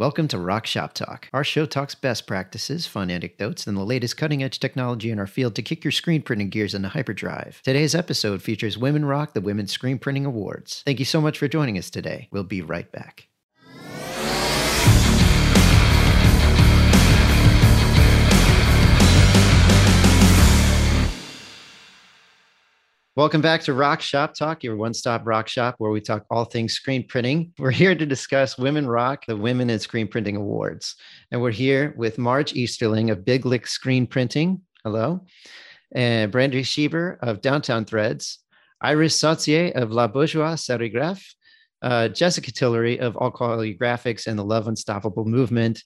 Welcome to Rock Shop Talk. Our show talks best practices, fun anecdotes, and the latest cutting edge technology in our field to kick your screen printing gears into hyperdrive. Today's episode features Women Rock the Women's Screen Printing Awards. Thank you so much for joining us today. We'll be right back. Welcome back to Rock Shop Talk, your one stop rock shop where we talk all things screen printing. We're here to discuss Women Rock, the Women in Screen Printing Awards. And we're here with Marge Easterling of Big Lick Screen Printing. Hello. And Brandy Schieber of Downtown Threads, Iris Sautier of La Bourgeois Serigraph, uh, Jessica Tillery of All Quality Graphics and the Love Unstoppable Movement,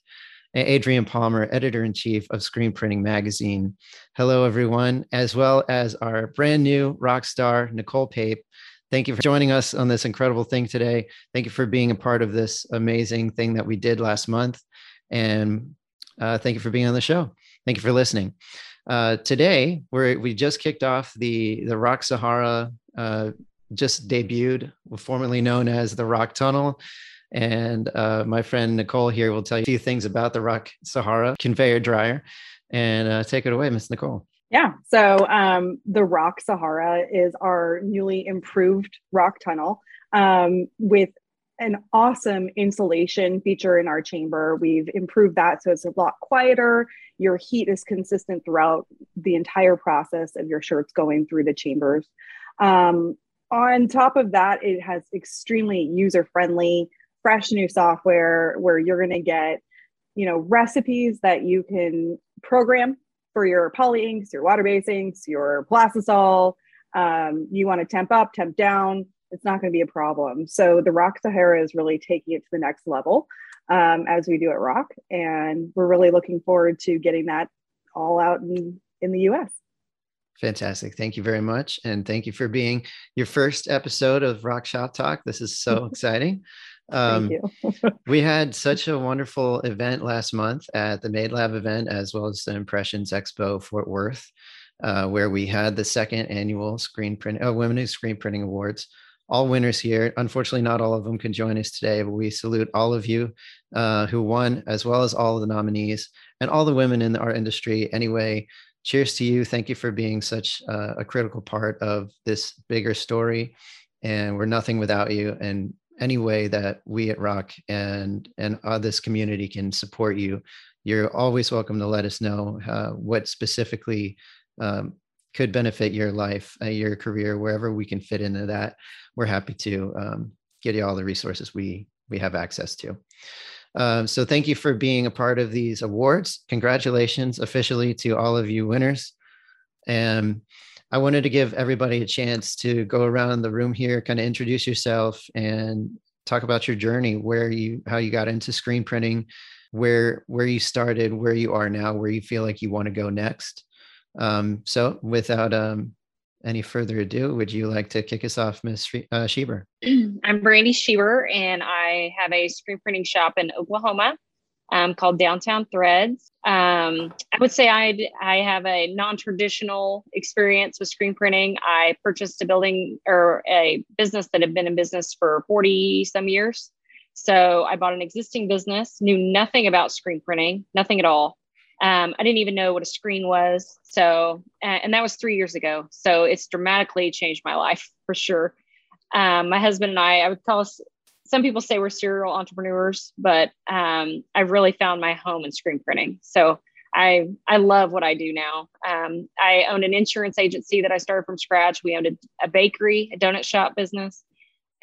Adrienne Palmer, editor in chief of Screen Printing Magazine. Hello, everyone, as well as our brand new rock star, Nicole Pape. Thank you for joining us on this incredible thing today. Thank you for being a part of this amazing thing that we did last month. And uh, thank you for being on the show. Thank you for listening. Uh, today, we we just kicked off the, the Rock Sahara, uh, just debuted, formerly known as the Rock Tunnel. And uh, my friend Nicole here will tell you a few things about the Rock Sahara conveyor dryer. And uh, take it away, Miss Nicole. Yeah. So um, the Rock Sahara is our newly improved rock tunnel um, with an awesome insulation feature in our chamber. We've improved that so it's a lot quieter. Your heat is consistent throughout the entire process of your shirts going through the chambers. Um, on top of that, it has extremely user friendly fresh new software where you're going to get you know recipes that you can program for your poly inks your water base inks your plastisol um, you want to temp up temp down it's not going to be a problem so the rock sahara is really taking it to the next level um, as we do at rock and we're really looking forward to getting that all out in, in the us Fantastic. Thank you very much. And thank you for being your first episode of Rock Shop Talk. This is so exciting. Um, we had such a wonderful event last month at the Made Lab event, as well as the Impressions Expo Fort Worth, uh, where we had the second annual Screen Print uh, Women in Screen Printing Awards. All winners here. Unfortunately, not all of them can join us today, but we salute all of you uh, who won, as well as all of the nominees and all the women in our industry. Anyway, cheers to you. Thank you for being such uh, a critical part of this bigger story. And we're nothing without you. And any way that we at Rock and and uh, this community can support you, you're always welcome to let us know uh, what specifically um, could benefit your life, uh, your career, wherever we can fit into that. We're happy to um, get you all the resources we we have access to. Um, so thank you for being a part of these awards. Congratulations officially to all of you winners. And I wanted to give everybody a chance to go around the room here, kind of introduce yourself and talk about your journey, where you how you got into screen printing, where where you started, where you are now, where you feel like you want to go next. Um, so without um, any further ado, would you like to kick us off, Ms. Uh, Schieber? I'm Brandy Schieber, and I have a screen printing shop in Oklahoma um, called Downtown Threads. Um, I would say I I have a non-traditional experience with screen printing. I purchased a building or a business that had been in business for 40 some years. So I bought an existing business, knew nothing about screen printing, nothing at all. Um, I didn't even know what a screen was. So, and that was three years ago. So it's dramatically changed my life for sure. Um, my husband and I, I would call us some people say we're serial entrepreneurs, but um, I really found my home in screen printing. So I I love what I do now. Um, I own an insurance agency that I started from scratch. We owned a, a bakery, a donut shop business,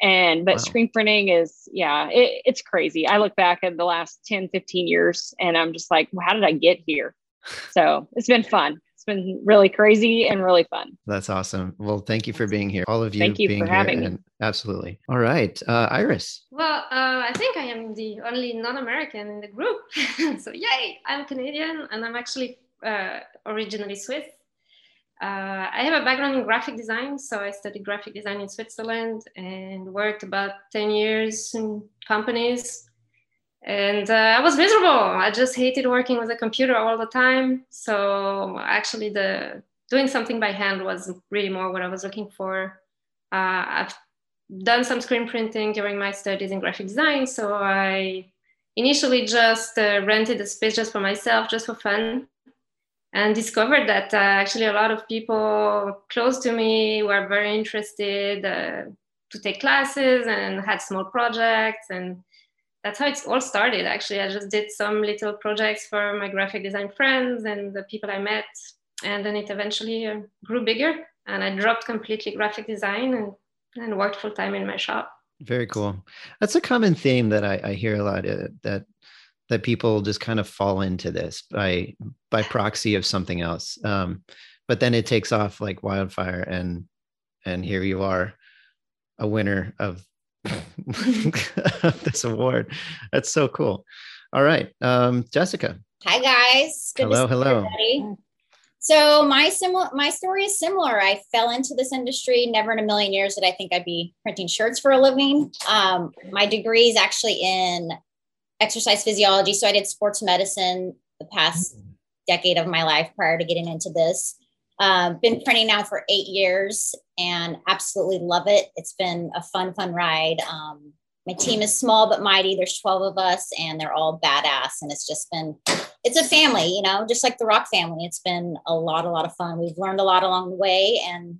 and but wow. screen printing is yeah, it, it's crazy. I look back at the last 10, 15 years, and I'm just like, well, how did I get here? So it's been fun it's been really crazy and really fun. That's awesome. Well, thank you for being here. All of you. Thank you being for having me. Absolutely. All right, uh, Iris. Well, uh, I think I am the only non-American in the group. so yay! I'm Canadian and I'm actually uh, originally Swiss. Uh, I have a background in graphic design, so I studied graphic design in Switzerland and worked about 10 years in companies and uh, i was miserable. I just hated working with a computer all the time. So actually the doing something by hand was really more what i was looking for. Uh, i've done some screen printing during my studies in graphic design. So i initially just uh, rented a space just for myself, just for fun, and discovered that uh, actually a lot of people close to me were very interested uh, to take classes and had small projects and that's how it's all started actually. I just did some little projects for my graphic design friends and the people i met and then it eventually uh, grew bigger and i dropped completely graphic design and, and worked full time in my shop. Very cool. That's a common theme that i, I hear a lot uh, that that people just kind of fall into this by by proxy of something else. Um, but then it takes off like wildfire and and here you are a winner of this award. That's so cool. All right, um, Jessica. Hi guys. Good hello, hello. Everybody. So my similar my story is similar. I fell into this industry. Never in a million years did I think I'd be printing shirts for a living. Um, my degree is actually in exercise physiology. So I did sports medicine the past mm. decade of my life prior to getting into this. Um, been printing now for eight years and absolutely love it. It's been a fun, fun ride. Um, my team is small but mighty. There's 12 of us and they're all badass. And it's just been, it's a family, you know, just like the Rock family. It's been a lot, a lot of fun. We've learned a lot along the way and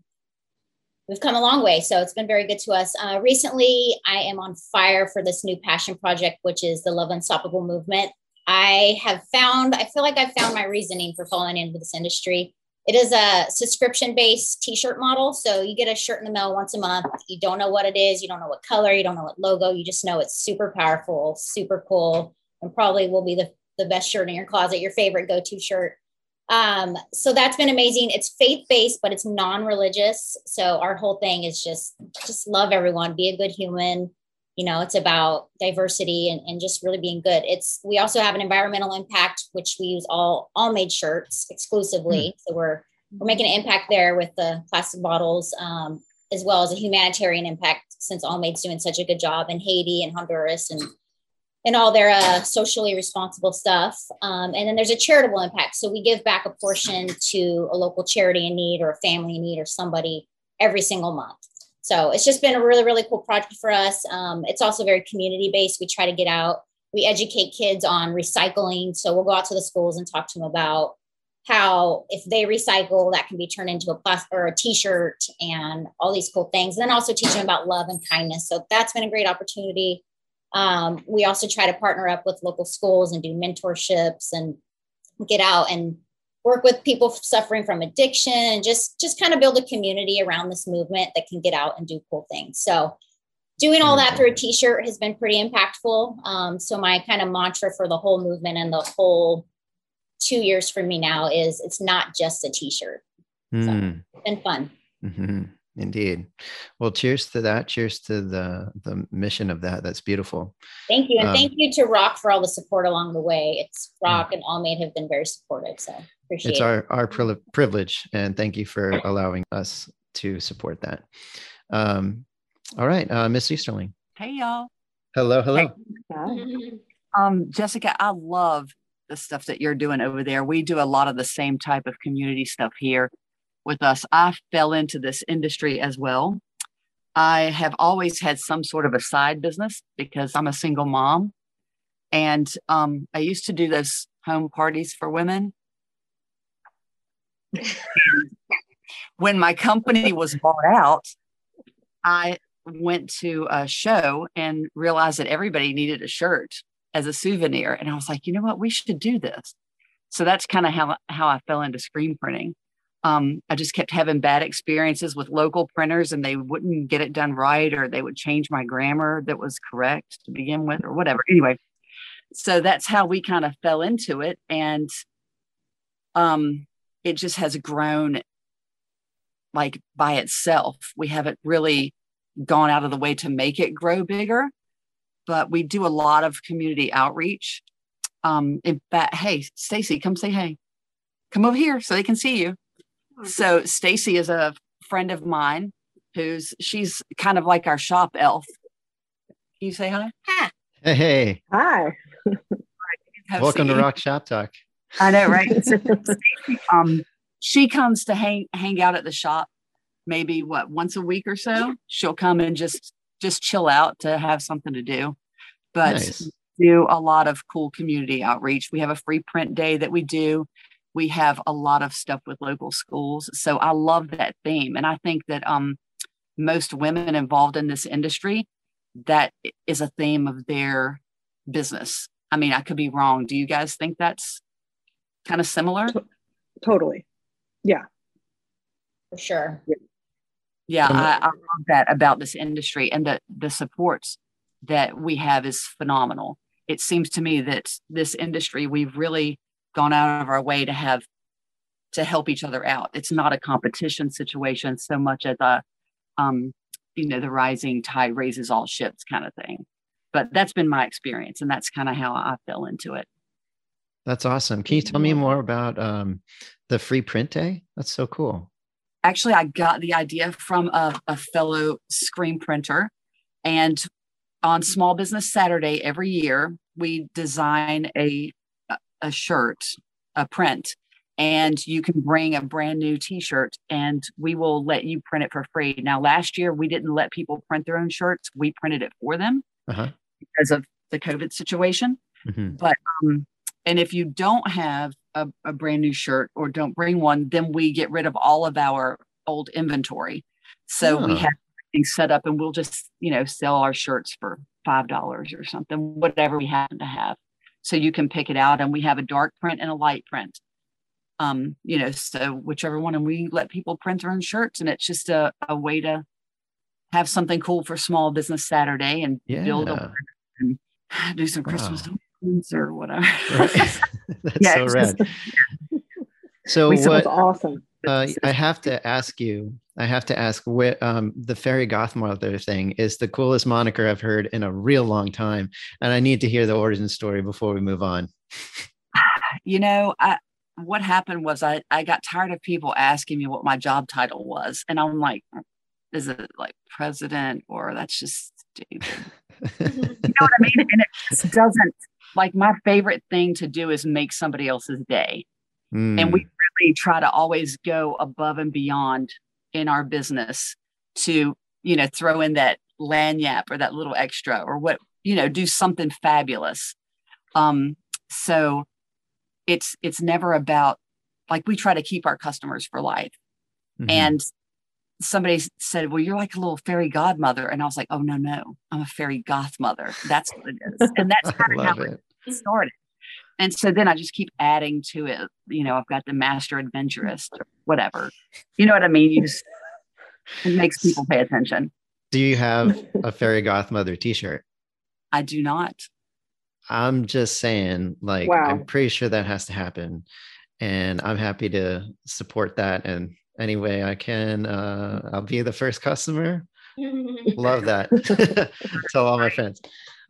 we've come a long way. So it's been very good to us. Uh, recently, I am on fire for this new passion project, which is the Love Unstoppable movement. I have found, I feel like I've found my reasoning for falling into this industry. It is a subscription based t shirt model. So you get a shirt in the mail once a month. You don't know what it is. You don't know what color. You don't know what logo. You just know it's super powerful, super cool, and probably will be the, the best shirt in your closet, your favorite go to shirt. Um, so that's been amazing. It's faith based, but it's non religious. So our whole thing is just just love everyone, be a good human, you know it's about diversity and, and just really being good. It's we also have an environmental impact which we use all Allmade shirts exclusively. Mm. so we're we're making an impact there with the plastic bottles um, as well as a humanitarian impact since Allmade's doing such a good job in haiti and honduras and and all their uh, socially responsible stuff. Um, and then there's a charitable impact. So we give back a portion to a local charity in need or a family in need or somebody every single month so it's just been a really, really cool project for us. Um, it's also very community based. We try to get out, we educate kids on recycling. So we'll go out to the schools and talk to them about how if they recycle, that can be turned into a plastic or a t-shirt and all these cool things. And then also teach them about love and kindness. So that's been a great opportunity. Um, we also try to partner up with local schools and do mentorships and get out and work with people suffering from addiction and just just kind of build a community around this movement that can get out and do cool things so doing all that through a t-shirt has been pretty impactful um, so my kind of mantra for the whole movement and the whole two years for me now is it's not just a t-shirt mm. so hmm. it's been fun mm-hmm. Indeed. Well, cheers to that. Cheers to the the mission of that. That's beautiful. Thank you, and um, thank you to Rock for all the support along the way. It's Rock yeah. and Allmade have been very supportive. So appreciate. It's our our privilege, and thank you for allowing us to support that. Um, all right, uh, Miss Easterling. Hey, y'all. Hello, hello. Hey. Um, Jessica, I love the stuff that you're doing over there. We do a lot of the same type of community stuff here with us. I fell into this industry as well. I have always had some sort of a side business because I'm a single mom. And um, I used to do those home parties for women. when my company was bought out, I went to a show and realized that everybody needed a shirt as a souvenir. And I was like, you know what? We should do this. So that's kind of how, how I fell into screen printing um, I just kept having bad experiences with local printers and they wouldn't get it done right or they would change my grammar that was correct to begin with or whatever. Anyway, so that's how we kind of fell into it. And um, it just has grown like by itself. We haven't really gone out of the way to make it grow bigger, but we do a lot of community outreach. Um, in fact, hey, Stacy, come say hey. Come over here so they can see you. So Stacy is a friend of mine who's she's kind of like our shop elf. Can you say hi? Hi. Hey, hey. Hi. Welcome to Rock Shop Talk. I know, right? um, she comes to hang hang out at the shop maybe what once a week or so. She'll come and just just chill out to have something to do. But nice. do a lot of cool community outreach. We have a free print day that we do. We have a lot of stuff with local schools. So I love that theme. And I think that um, most women involved in this industry, that is a theme of their business. I mean, I could be wrong. Do you guys think that's kind of similar? Totally. Yeah. For sure. Yeah, I, I love that about this industry and the the supports that we have is phenomenal. It seems to me that this industry we've really gone out of our way to have to help each other out. It's not a competition situation so much as a um, you know, the rising tide raises all ships kind of thing. But that's been my experience, and that's kind of how I fell into it. That's awesome. Can you tell me more about um, the free print day? That's so cool. Actually, I got the idea from a, a fellow screen printer. And on Small Business Saturday every year, we design a, a shirt, a print and you can bring a brand new t-shirt and we will let you print it for free. Now last year we didn't let people print their own shirts. We printed it for them uh-huh. because of the covid situation. Mm-hmm. but um, and if you don't have a, a, brand new shirt or don't bring one then we get rid of all of our old inventory. So we have things set up and we'll just you know sell our shirts for five dollars or something whatever we happen to have so you can pick it out and we have a dark print and a light print um, you know, so whichever one, and we let people print their own shirts, and it's just a, a way to have something cool for Small Business Saturday and yeah. build a and do some Christmas wow. or whatever. Right. That's yeah, so rad. Just, so what? Awesome. Uh, I have to ask you. I have to ask. What um, the fairy godmother thing is the coolest moniker I've heard in a real long time, and I need to hear the origin story before we move on. You know, I what happened was I, I got tired of people asking me what my job title was. And I'm like, is it like president or that's just stupid? you know what I mean? And it just doesn't like my favorite thing to do is make somebody else's day. Mm. And we hmm. really try to always go above and beyond in our business to, you know, throw in that lagniappe or that little extra or what, you know, do something fabulous. Um, so it's it's never about like we try to keep our customers for life mm-hmm. and somebody said well you're like a little fairy godmother and i was like oh no no i'm a fairy goth mother that's what it is and that's kind of how it. it started and so then i just keep adding to it you know i've got the master adventurist or whatever you know what i mean you just it makes people pay attention do you have a fairy goth mother t-shirt i do not I'm just saying, like, wow. I'm pretty sure that has to happen. And I'm happy to support that. And any way I can, uh, I'll be the first customer. Love that. Tell all my friends.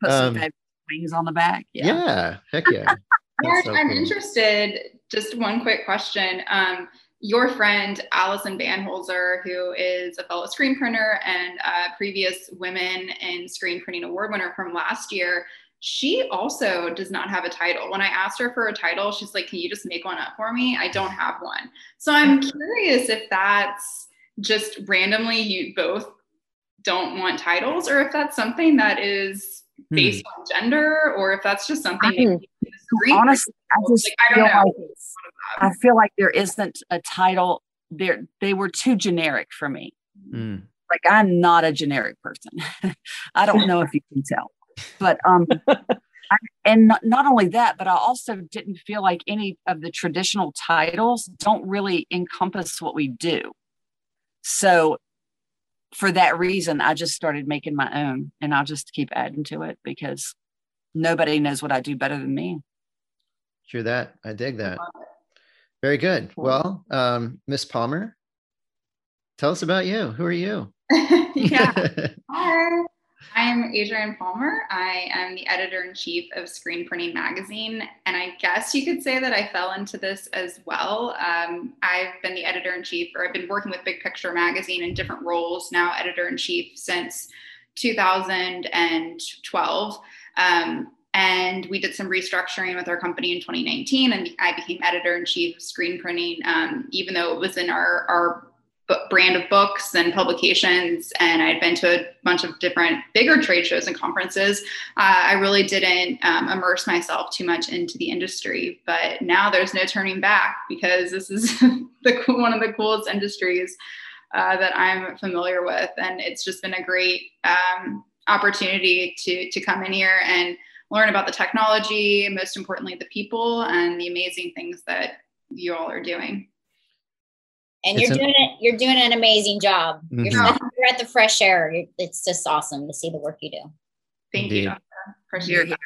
Put um, some wings on the back. Yeah. yeah heck yeah. so I'm cool. interested. Just one quick question. Um, your friend Allison Banholzer, who is a fellow screen printer and a previous Women in Screen Printing Award winner from last year, she also does not have a title. When I asked her for a title, she's like, Can you just make one up for me? I don't have one. So I'm curious if that's just randomly you both don't want titles or if that's something that is. Based hmm. on gender or if that's just something I mean, honestly i just like, I feel like i feel like there isn't a title there they were too generic for me. Hmm. like i'm not a generic person. I don't know if you can tell. But um I, and not, not only that but i also didn't feel like any of the traditional titles don't really encompass what we do. So for that reason i just started making my own and i'll just keep adding to it because nobody knows what i do better than me. True that i dig that. Very good. Well um miss palmer tell us about you. Who are you? Yeah. Hi I'm Adrienne Palmer. I am the editor in chief of Screen Printing Magazine. And I guess you could say that I fell into this as well. Um, I've been the editor in chief, or I've been working with Big Picture Magazine in different roles, now editor in chief since 2012. Um, and we did some restructuring with our company in 2019, and I became editor in chief of Screen Printing, um, even though it was in our, our brand of books and publications, and I'd been to a bunch of different bigger trade shows and conferences. Uh, I really didn't um, immerse myself too much into the industry, but now there's no turning back because this is the one of the coolest industries uh, that I'm familiar with, and it's just been a great um, opportunity to to come in here and learn about the technology, most importantly, the people, and the amazing things that you all are doing and you're doing it you're doing an amazing job. Mm-hmm. you're, you're, at the fresh air. It's just awesome to see the work you do. Thank Indeed. you you're here.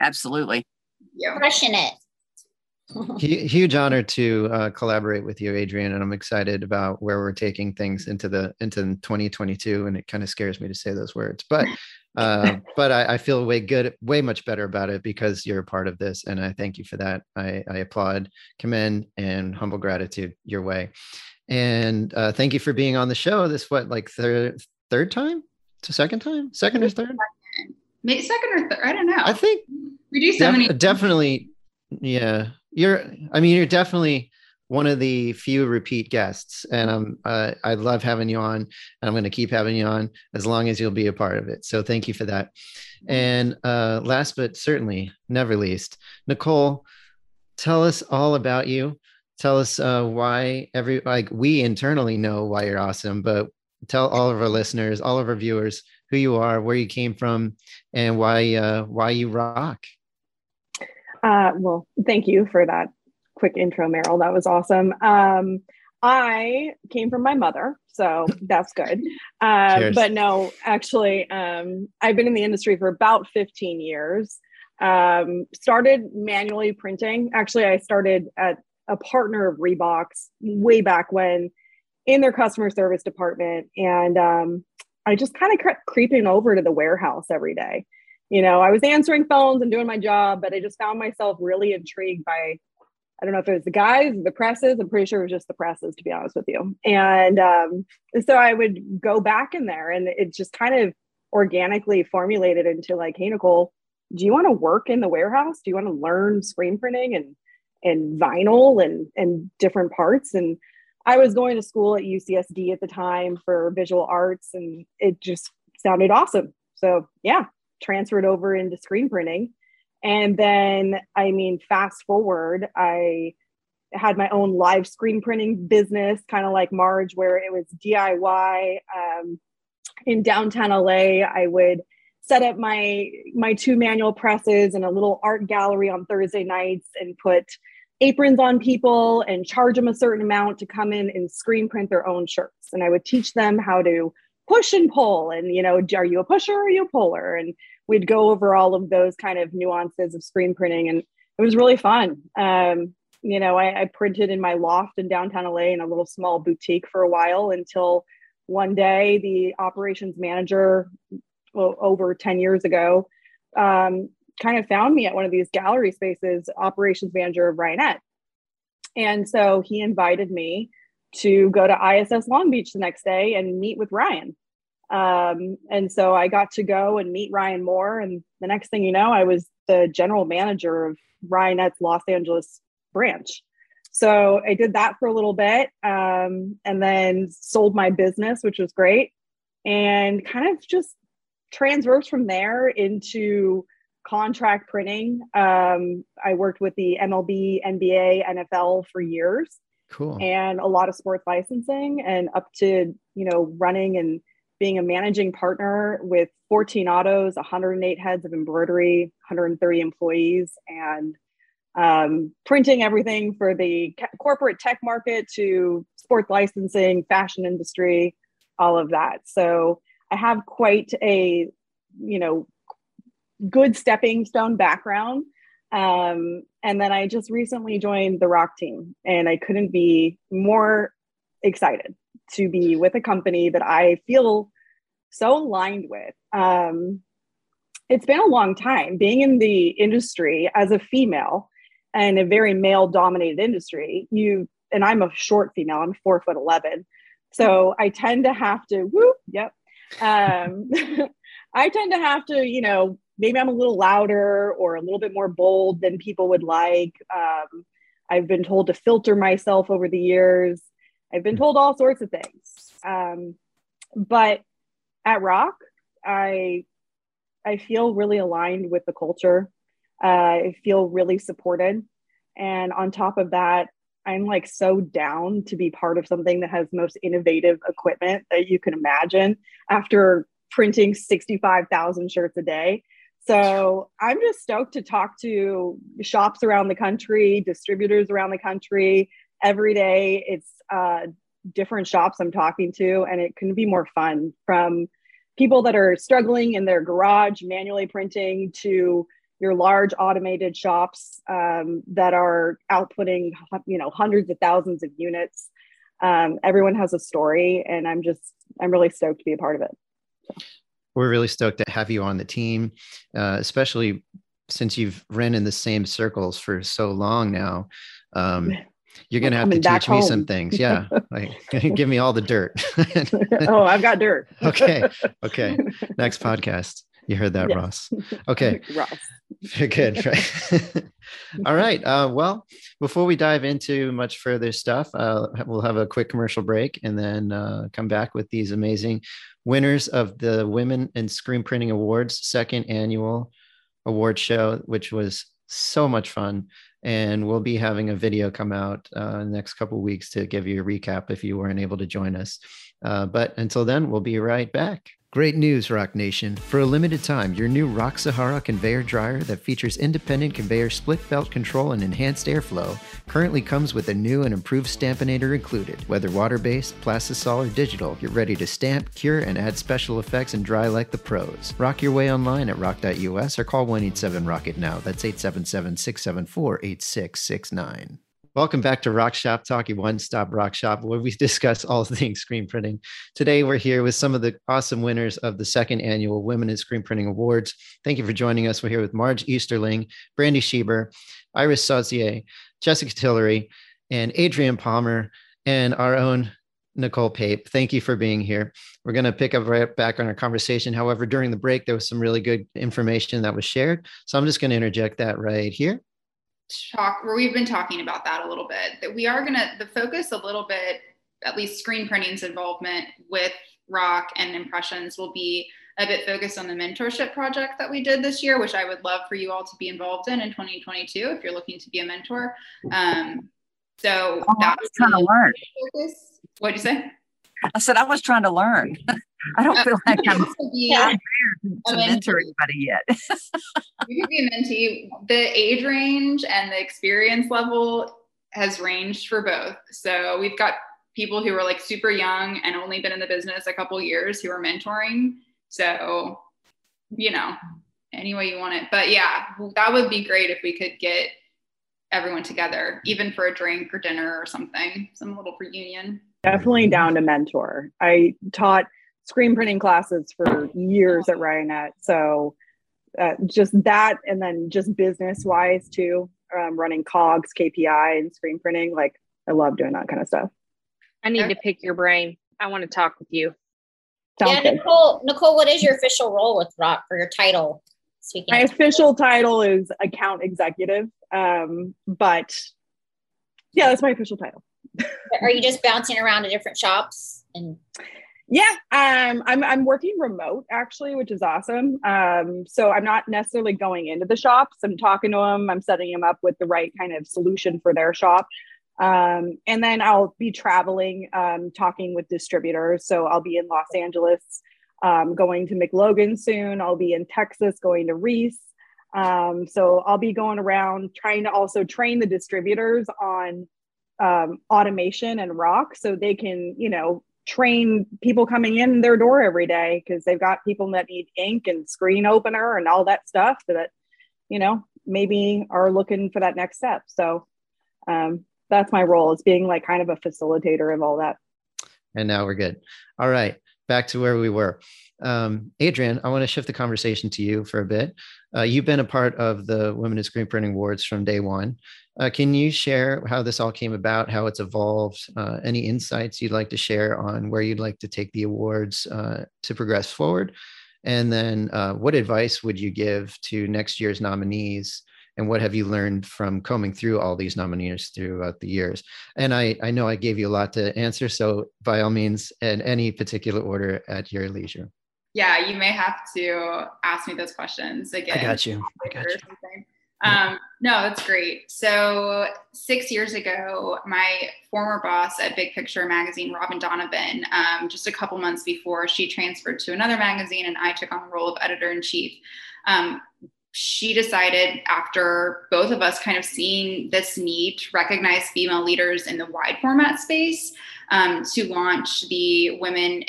Absolutely. Yeah. crushing it. Huge honor to uh, collaborate with you adrienne and i'm excited about where we're taking things into the into 2022 and it kind of scares me to say those words but uh, but I, I, feel way good way much better about it because you're a part of this and i thank you for that. I, I applaud commend and humble gratitude your way and uh, thank you for being on the show. This what like third third time? It's a second time? Second or third? Maybe second or third. I don't know. I think we do so def- many. Definitely, yeah. You're. I mean, you're definitely one of the few repeat guests, and I'm. Uh, I love having you on, and I'm going to keep having you on as long as you'll be a part of it. So thank you for that. And uh, last but certainly never least, Nicole, tell us all about you tell us uh, why every like we internally know why you're awesome but tell all of our listeners all of our viewers who you are where you came from and why uh, why you rock. Uh, well thank you for that quick intro meryl. That was awesome. Um, i came from my mother so that's good. Uh, but no actually um, i've been in the industry for about 15 years. Um, started manually printing. Actually i started at a partner of Reebok's way back when in their customer service department. And um, I just kind of kept creeping over to the warehouse every day. You know, I was answering phones and doing my job, but I just found myself really intrigued by, I don't know if it was the guys, the presses. I'm pretty sure it was just the presses, to be honest with you. And um, so I would go back in there and it just kind of organically formulated into like, hey, Nicole, do you want to work in the warehouse? Do you want to learn screen printing and and vinyl and and different parts and I was going to school at UCSD at the time for visual arts and it just sounded awesome. So, yeah, transferred over into screen printing. And then, I mean, fast forward, I had my own live screen printing business, kind of like Marge, where it was DIY. Um, in downtown LA, I would set up my my two manual presses and a little art gallery on Thursday nights and put aprons on people and charge them a certain amount to come in and screen print their own shirts. And I would teach them how to push and pull and, you know, are you a pusher or are you a puller? And we'd go over all of those kind of nuances of screen printing. And it was really fun. Um, you know, I, I printed in my loft in downtown LA in a little small boutique for a while until one day the operations manager well, over 10 years ago um, kind of found me at one of these gallery spaces, operations manager of Ryonet. And so he invited me to go to ISS Long Beach the next day and meet with Ryan. Um, and so I got to go and meet Ryan Moore. And the next thing you know, I was the general manager of Ryonet's Los Angeles branch. So I did that for a little bit um, and then sold my business, which was great. And kind of just transverse from there into contract printing. Um, I worked with the MLB, NBA, NFL for years. Cool. And a lot of sports licensing and up to, you know, running and being a managing partner with 14 autos, 108 heads of embroidery, 130 employees, and um, printing everything for the corporate tech market to sports licensing, fashion industry, all of that. So I have quite a, you know, good stepping stone background. Um, and then I just recently joined the Rock team, and I couldn't be more excited to be with a company that I feel so aligned with. Um, it's been a long time being in the industry as a female and a very male dominated industry. You and I'm a short female, I'm four foot 11. So I tend to have to, whoop, yep. Um, I tend to have to, you know, maybe I'm a little louder or a little bit more bold than people would like. Um, I've been told to filter myself over the years. I've been told all sorts of things. Um, but at Rock, I I feel really aligned with the culture. Uh, I feel really supported, and on top of that, I'm like so down to be part of something that has most innovative equipment that you can imagine. After printing 65,000 shirts a day, so I'm just stoked to talk to shops around the country, distributors around the country. Every day. It's uh, different shops I'm talking to, and it can be more fun. From people that are struggling in their garage manually printing to your large automated shops um, that are outputting you know hundreds of thousands of units. Um, everyone has a story and i'm just i'm really stoked to be a part of it. so we're really stoked to have you on the team, uh, especially since you've ran in the same circles for so long now. Um, you're going to have to teach home. me some things. Yeah. like, give me all the dirt. oh, I've got dirt. okay. Okay. Next podcast. You heard that, yes. Ross. Okay. Ross. Good. Right. all right. Uh, well, before we dive into much further stuff, uh, we'll have a quick commercial break and then uh, come back with these amazing winners of the Women in Screen Printing Awards second annual award show, which was so much fun. And we'll be having a video come out uh, next couple weeks to give you a recap if you weren't able to join us. Uh, but until then, we'll be right back. Great news, Rock Nation. For a limited time, your new Rock Sahara conveyor dryer that features independent conveyor split belt control and enhanced airflow currently comes with a new and improved stampinator included. Whether water based, plastisol, or digital, get ready to stamp, cure, and add special effects and dry like the pros. Rock your way online at rock.us or call 187 Rocket now. That's 877 674 8669. Welcome back to Rock Shop Talk, your one stop rock shop where we discuss all things screen printing. Today, we're here with some of the awesome winners of the second annual Women in Screen Printing Awards. Thank you for joining us. We're here with Marge Easterling, Brandy Schieber, Iris Sauzier, Jessica Tillery, and Adrienne Palmer, and our own Nicole Pape. Thank you for being here. We're going to pick up right back on our conversation. However, during the break, there was some really good information that was shared. So I'm just going to interject that right here talk where we've been talking about that a little bit that we are going to the focus a little bit at least screen printing's involvement with rock and impressions will be a bit focused on the mentorship project that we did this year which i would love for you all to be involved in in 2022 if you're looking to be a mentor. Um, so oh, that's kind of learn focus. What'd you say i said i was trying to learn I don't feel like I'm yeah. to mentor anybody yet. you could be a mentee. The age range and the experience level has ranged for both. So we've got people who are like super young and only been in the business a couple years who are mentoring. So, you know, any way you want it. But yeah, that would be great if we could get everyone together, even for a drink or dinner or something, some little reunion. Definitely down to mentor. I taught screen printing classes for years at Ryonet. So uh, just that, and then just business wise too, um, running COGS, KPI, and screen printing. Like I love doing that kind of stuff. I need to pick your brain. I want to talk with you. Sounds yeah, good. Nicole. Nicole, what is your official role with Rock for your title? Speaking. My official title is account executive, um, but yeah, that's my official title. Are you just bouncing around to different shops and? Yeah, um, I'm I'm working remote actually, which is awesome. Um, so I'm not necessarily going into the shops. I'm talking to them. I'm setting them up with the right kind of solution for their shop. Um, and then I'll be traveling, um, talking with distributors. So I'll be in Los Angeles, um, going to McLogan soon. I'll be in Texas, going to Reese. Um, so I'll be going around trying to also train the distributors on um, automation and rock so they can, you know, train people coming in their door every day because they've got people that need ink and screen opener and all that stuff that you know maybe are looking for that next step. So um, that's my role is being like kind of a facilitator of all that. And now we're good. All right back to where we were. Um, adrienne i want to shift the conversation to you for a bit uh, you've been a part of the women in screen printing awards from day one uh, can you share how this all came about, how it's evolved, uh, any insights you'd like to share on where you'd like to take the awards uh, to progress forward? And then uh, what advice would you give to next year's nominees and what have you learned from combing through all these nominees throughout the years? And I, I know I gave you a lot to answer, so by all means, in any particular order at your leisure. Yeah, you may have to ask me those questions again. I got you. I got you. Um, no, that's great. So six years ago, my former boss at Big Picture magazine, Robin Donovan, um, just a couple months before she transferred to another magazine and I took on the role of editor in chief. Um, she decided after both of us kind of seeing this need to recognize female leaders in the wide format space um, to launch the women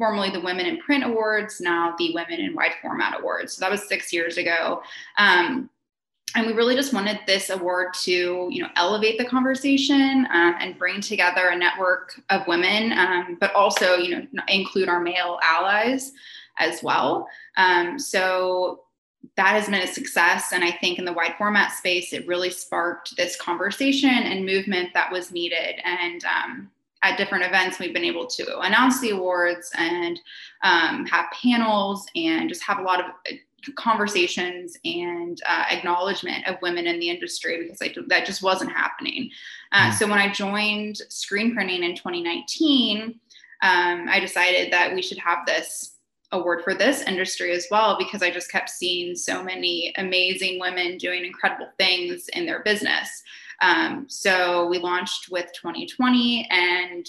formerly the women in print awards now the women in wide format awards. So that was six years ago. Um, and we really just wanted this award to you know elevate the conversation um, and bring together a network of women um, but also you know include our male allies as well. Um, so that has been a success and i think in the wide format space it really sparked this conversation and movement that was needed. And um, at different events we've been able to announce the awards and um, have panels and just have a lot of conversations and uh, acknowledgement of women in the industry because I, that just wasn't happening. Uh, mm. So when I joined screen printing in 2019, um, I decided that we should have this award for this industry as well because I just kept seeing so many amazing women doing incredible things in their business. Um, so we launched with 2020 and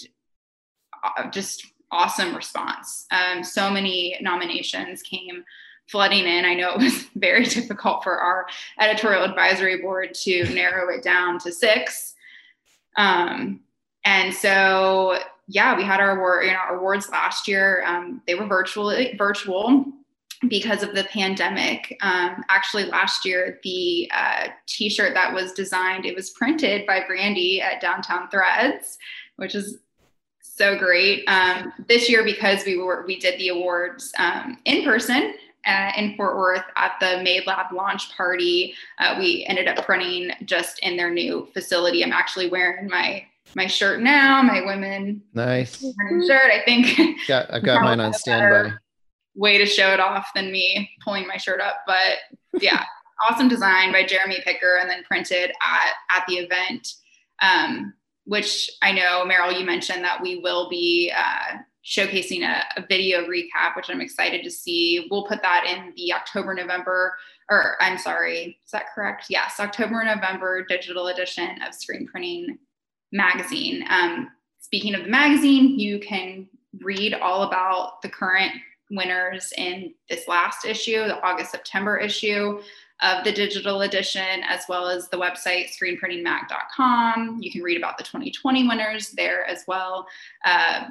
uh, just awesome response. Um, so many nominations came flooding in. I know it was very difficult for our editorial advisory board to narrow it down to six. Um, and so, yeah, we had our award, you know, awards last year. Um, they were virtual, virtual because of the pandemic. Um, actually, last year, the uh, T-shirt that was designed, it was printed by Brandy at Downtown Threads, which is so great. Um, this year, because we were we did the awards um, in person, uh, in Fort Worth at the Made Lab launch party. Uh, we ended up printing just in their new facility. I'm actually wearing my my shirt now, my women nice shirt. I think got I've got mine on standby. Way to show it off than me pulling my shirt up, but yeah, awesome design by Jeremy Picker and then printed at at the event. Um, which I know, Meryl, you mentioned that we will be uh, showcasing a, a, video recap, which I'm excited to see. We'll put that in the October, November, or I'm sorry, is that correct? Yes, October, November digital edition of Screen Printing Magazine. Um, speaking of the magazine, you can read all about the current winners in this last issue, the August September issue of the digital edition, as well as the website screenprintingmag.com. You can read about the 2020 winners there as well. Uh,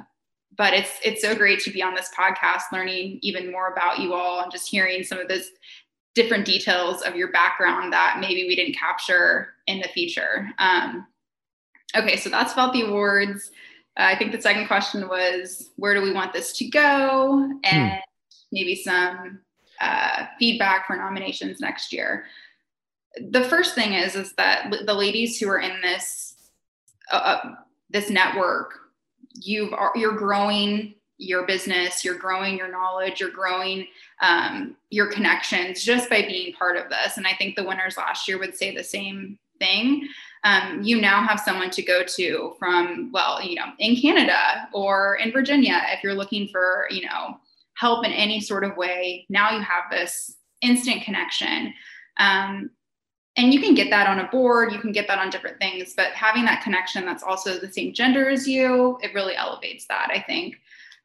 but it's it's so great to be on this podcast learning even more about you all and just hearing some of those different details of your background that maybe we didn't capture in the feature um, okay so that's about the awards i think the second question was where do we want this to go and hmm. maybe some uh, feedback for nominations next year the first thing is is that the ladies who are in this uh, uh this network you've you're growing your business, you're growing your knowledge, you're growing um, your connections just by being part of this. And I think the winners last year would say the same thing. Um, you now have someone to go to from, well, you know, in Canada or in Virginia, if you're looking for, you know, help in any sort of way. Now you have this instant connection. Um, and you can get that on a board you can get that on different things but having that connection that's also the same gender as you it really elevates that i think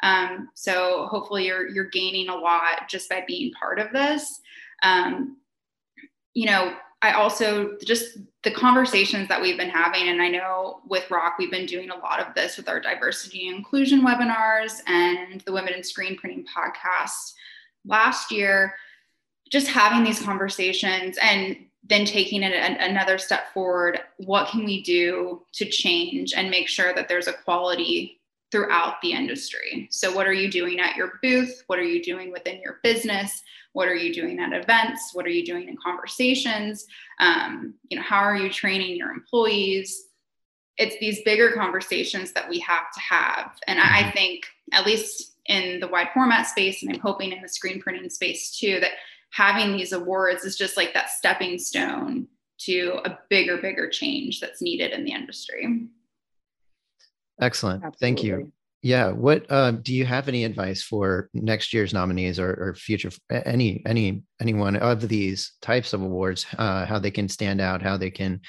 um, so hopefully you're you're gaining a lot just by being part of this um, you know i also just the conversations that we've been having and i know with rock we've been doing a lot of this with our diversity and inclusion webinars and the women in screen printing podcast last year. Just having these conversations and then taking it another step forward what can we do to change and make sure that there's equality throughout the industry? So what are you doing at your booth? What are you doing within your business what are you doing at events what are you doing in conversations um, you know how are you training your employees it's these bigger conversations that we have to have and i mm-hmm. think at least in the wide format space and i'm hoping in the screen printing space too that having these awards is just like that stepping stone to a bigger, bigger change that's needed in the industry. Excellent. Absolutely. Thank you. Yeah. What uh, do you have any advice for next year's nominees or, or future any any anyone of these types of awards? Uh, how they can stand out, how they can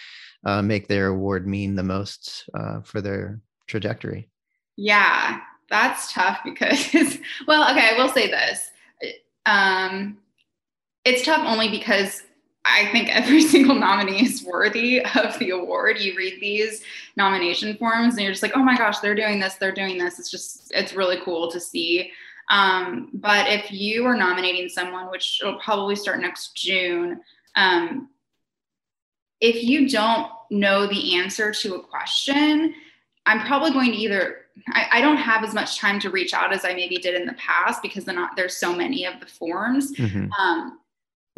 uh, make their award mean the most uh, for their trajectory? Yeah, that's tough because well, okay, I will say this. Um, it's tough only because I think every single nominee is worthy of the award. You read these nomination forms and you're just like, oh my gosh, they're doing this, they're doing this. It's just, it's really cool to see. Um, but if you are nominating someone, which will probably start next June, um, if you don't know the answer to a question, I'm probably going to either I, I, don't have as much time to reach out as I maybe did in the past because not, there's so many of the forms. Mm-hmm. Um,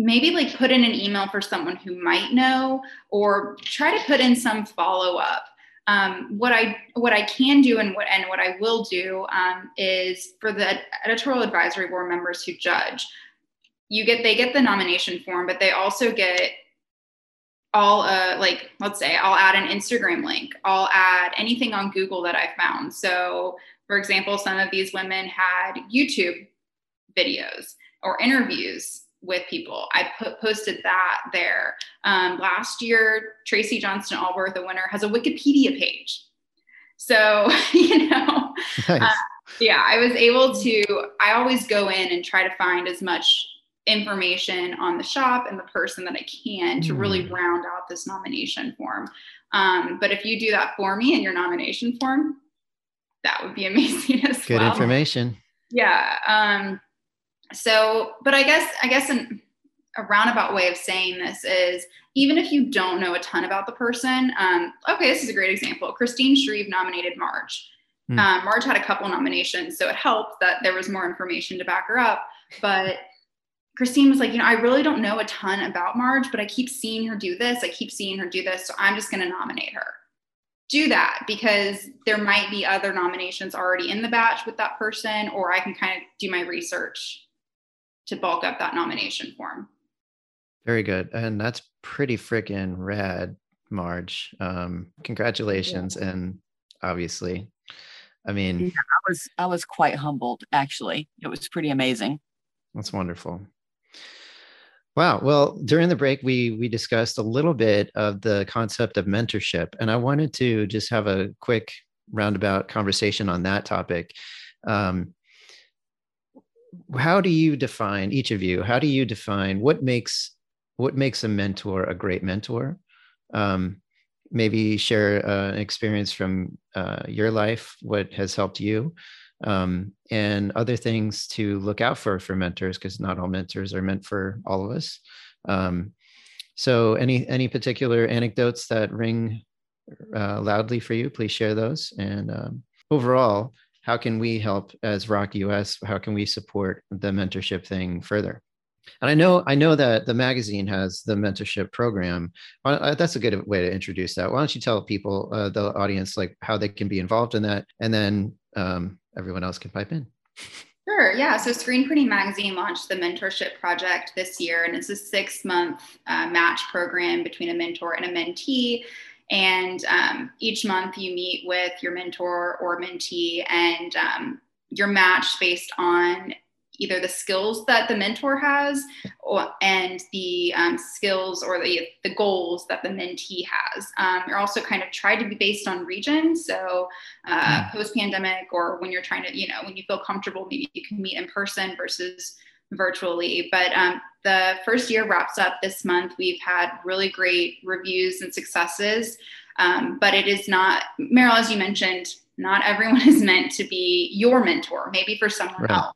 maybe like put in an email for someone who might know or try to put in some follow up um, what i what i can do and what and what i will do um, is for the editorial advisory board members who judge you get they get the nomination form but they also get all uh, like let's say i'll add an instagram link. I'll add anything on google that i found. So for example some of these women had youtube videos or interviews with people. I put, posted that there. Um, last year, Tracy Johnston Allworth, the winner, has a Wikipedia page. So, you know, nice. uh, yeah, I was able to, I always go in and try to find as much information on the shop and the person that I can to really hmm. round out this nomination form. Um, but if you do that for me in your nomination form, that would be amazing as Good well. Good information. Yeah. Um, so but i guess i guess an, a roundabout way of saying this is even if you don't know a ton about the person um, okay this is a great example. Christine shreve nominated marge. Mm. um, marge had a couple nominations so it helped that there was more information to back her up. But christine was like you know i really don't know a ton about marge but i keep seeing her do this i keep seeing her do this so i'm just going to nominate her. Do that because there might be other nominations already in the batch with that person or i can kind of do my research to bulk up that nomination form. Very good. And that's pretty freaking rad, Marge. Um, congratulations. Yeah. And obviously, I mean, yeah, I was I was quite humbled actually. It was pretty amazing. That's wonderful. Wow. Well, during the break, we we discussed a little bit of the concept of mentorship, and I wanted to just have a quick roundabout conversation on that topic. Um, how do you define each of you how do you define what makes what makes a mentor a great mentor? Um, maybe share uh, an experience from uh, your life what has helped you um, and other things to look out for for mentors because not all mentors are meant for all of us. Um, so any any particular anecdotes that ring uh, loudly for you please share those. And um, overall how can we help as ROQ US? How can we support the mentorship thing further? And I know I know that the magazine has the mentorship program. Uh, that's a good way to introduce that. Why don't you tell people, uh, the audience, like how they can be involved in that, and then um, everyone else can pipe in. Sure. Yeah. So Screen Printing Magazine launched the mentorship project this year, and it's a six month uh, match program between a mentor and a mentee. And um, each month you meet with your mentor or mentee and um, you're matched based on either the skills that the mentor has or, and the um, skills or the, the goals that the mentee has. Um, you're also kind of tried to be based on region. So uh, hmm. post pandemic or when you're trying to, you know, when you feel comfortable, maybe you can meet in person versus virtually. But um, the first year wraps up this month. We've had really great reviews and successes. Um, but it is not, Meryl, as you mentioned, not everyone is meant to be your mentor, maybe for someone right. else.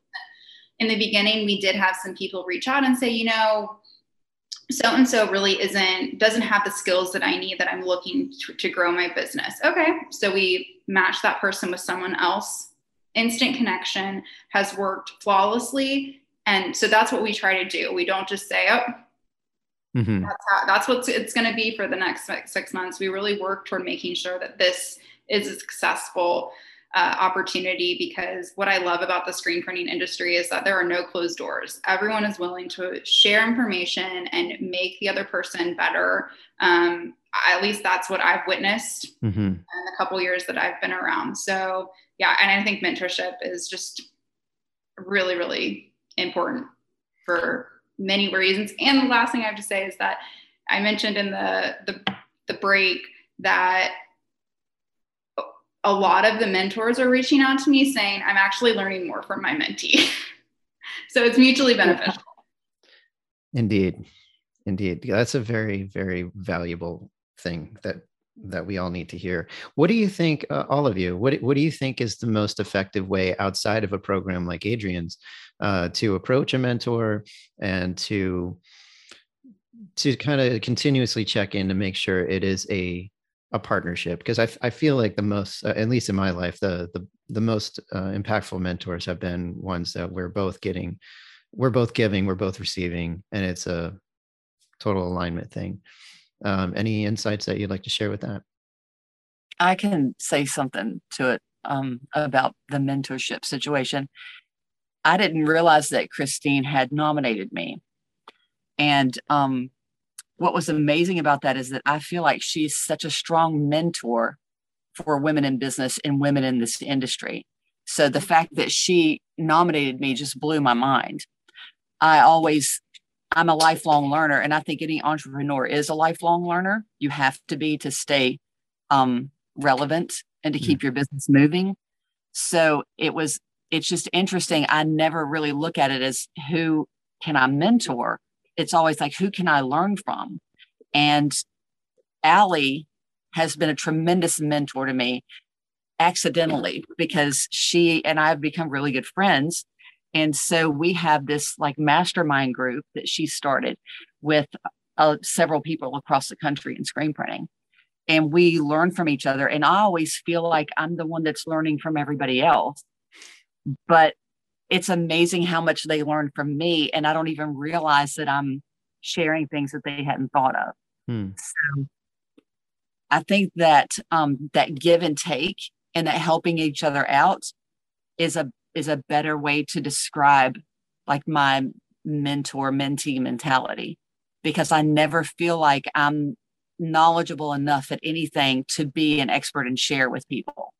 In the beginning, we did have some people reach out and say, you know, so and so really isn't doesn't have the skills that I need that I'm looking to, to grow my business. Okay, so we match that person with someone else. Instant connection has worked flawlessly and so that's what we try to do. We don't just say, oh, mm-hmm. that's, how, that's what it's going to be for the next six months. We really work toward making sure that this is a successful. uh, opportunity because what I love about the screen printing industry is that there are no closed doors. Everyone is willing to share information and make the other person better. Um, at least that's what I've witnessed mm-hmm. in the couple years that I've been around. So yeah, and I think mentorship is just really, really important for many reasons. And the last thing I have to say is that I mentioned in the the, the break that a lot of the mentors are reaching out to me saying, I'm actually learning more from my mentee. so it's mutually beneficial. Indeed. Indeed. That's a very, very valuable thing that that we all need to hear. What do you think, uh, all of you? What what do you think is the most effective way outside of a program like Adrienne's uh, to approach a mentor and to to kind of continuously check in to make sure it is a a partnership? Because I I feel like the most, uh, at least in my life, the the the most uh, impactful mentors have been ones that we're both getting, we're both giving, we're both receiving, and it's a total alignment thing. Um, any insights that you'd like to share with that? I can say something to it um, about the mentorship situation. I didn't realize that Christine had nominated me. And um, what was amazing about that is that I feel like she's such a strong mentor for women in business and women in this industry. So the fact that she nominated me just blew my mind. I always I'm a lifelong learner, and I think any entrepreneur is a lifelong learner. You have to be to stay um, relevant and to keep your business moving. So it was. It's just interesting. I never really look at it as who can I mentor. It's always like who can I learn from, and Allie has been a tremendous mentor to me accidentally because she and I have become really good friends and so we have this like mastermind group that she started with uh, several people across the country in screen printing. And we learn from each other. And I always feel like I'm the one that's learning from everybody else. But it's amazing how much they learn from me. And I don't even realize that I'm sharing things that they hadn't thought of. Hmm. So I think that um, that give and take and that helping each other out is a is a better way to describe like my mentor mentee mentality because I never feel like I'm knowledgeable enough at anything to be an expert and share with people.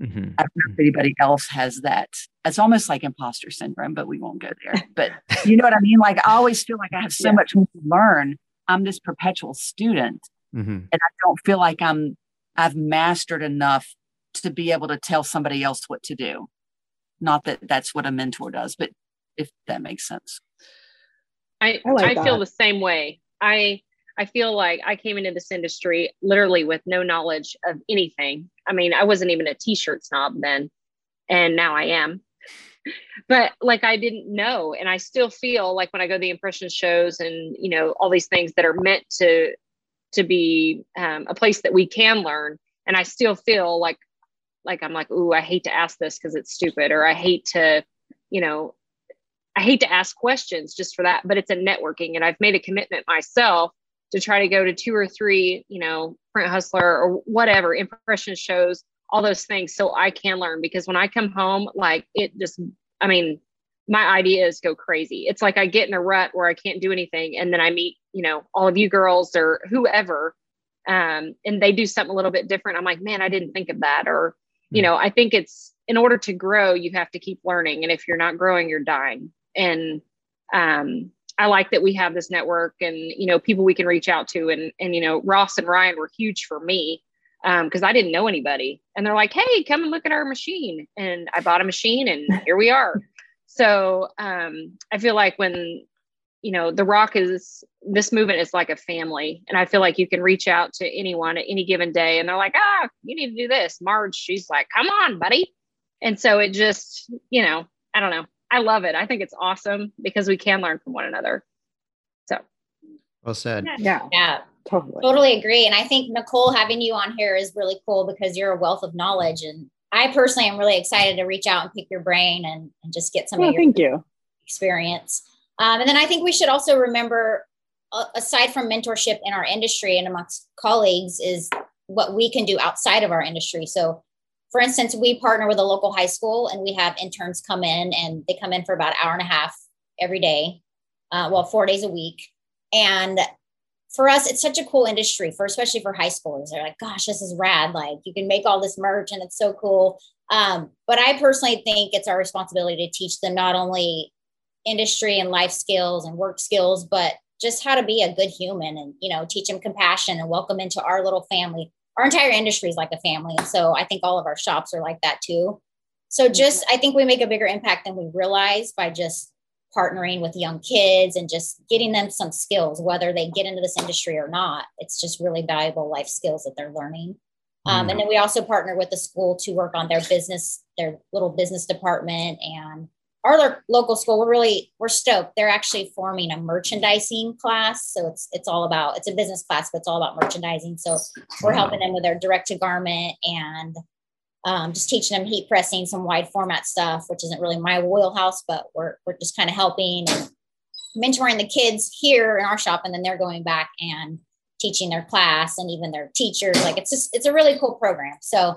Mm-hmm. I don't know if anybody else has that. It's almost like imposter syndrome, but we won't go there. But you know what I mean? Like I always feel like I have so yeah. much more to learn. I'm this perpetual student. Mm-hmm. And I don't feel like I'm I've mastered enough to be able to tell somebody else what to do. Not that that's what a mentor does, but if that makes sense. I I, like I feel the same way. I I feel like I came into this industry literally with no knowledge of anything. I mean, I wasn't even a t-shirt snob then, and now I am. but like I didn't know, and I still feel like when I go to the impression shows and you know all these things that are meant to to be um, a place that we can learn, and I still feel like like I'm like, ooh, I hate to ask this because it's stupid, or I hate to, you know, I hate to ask questions just for that. But it's a networking, and I've made a commitment myself to try to go to two or three, you know, print hustler or whatever impression shows, all those things, so I can learn. Because when I come home, like it just, I mean, my ideas go crazy. It's like I get in a rut where I can't do anything, and then I meet, you know, all of you girls or whoever, um, and they do something a little bit different. I'm like, man, I didn't think of that, or you know i think it's in order to grow you have to keep learning and if you're not growing you're dying. And um, i like that we have this network and you know people we can reach out to. And and you know ross and ryan were huge for me because um, i didn't know anybody. And they're like hey come and look at our machine. And i bought a machine and here we are. So um, i feel like when you know the rock is this movement is like a family and i feel like you can reach out to anyone at any given day and they're like ah you need to do this. Marge she's like come on buddy. And so it just you know i don't know. I love it. I think it's awesome because we can learn from one another. So. Well said. Yeah. Yeah. Totally. Totally agree. And i think nicole having you on here is really cool because you're a wealth of knowledge and i personally am really excited to reach out and pick your brain and, and just get some well, of your thank you. experience um, and then I think we should also remember, uh, aside from mentorship in our industry and amongst colleagues, is what we can do outside of our industry. So, for instance, we partner with a local high school and we have interns come in and they come in for about an hour and a half every day, uh, well, four days a week. And for us, it's such a cool industry for especially for high schoolers. They're like, gosh, this is rad. Like you can make all this merch and it's so cool. Um, but I personally think it's our responsibility to teach them not only industry and life skills and work skills, but just how to be a good human and, you know, teach them compassion and welcome into our little family. Our entire industry is like a family. So I think all of our shops are like that too. So just, I think we make a bigger impact than we realize by just partnering with young kids and just getting them some skills, whether they get into this industry or not. It's just really valuable life skills that they're learning. Um, and then we also partner with the school to work on their business, their little business department and our local school. We're really we're stoked. They're actually forming a merchandising class, so it's it's all about it's a business class, but it's all about merchandising. So we're helping them with their direct to garment and um, just teaching them heat pressing, some wide format stuff, which isn't really my wheelhouse, but we're, we're just kind of helping and mentoring the kids here in our shop. And then they're going back and teaching their class and even their teachers. Like it's just, it's a really cool program. So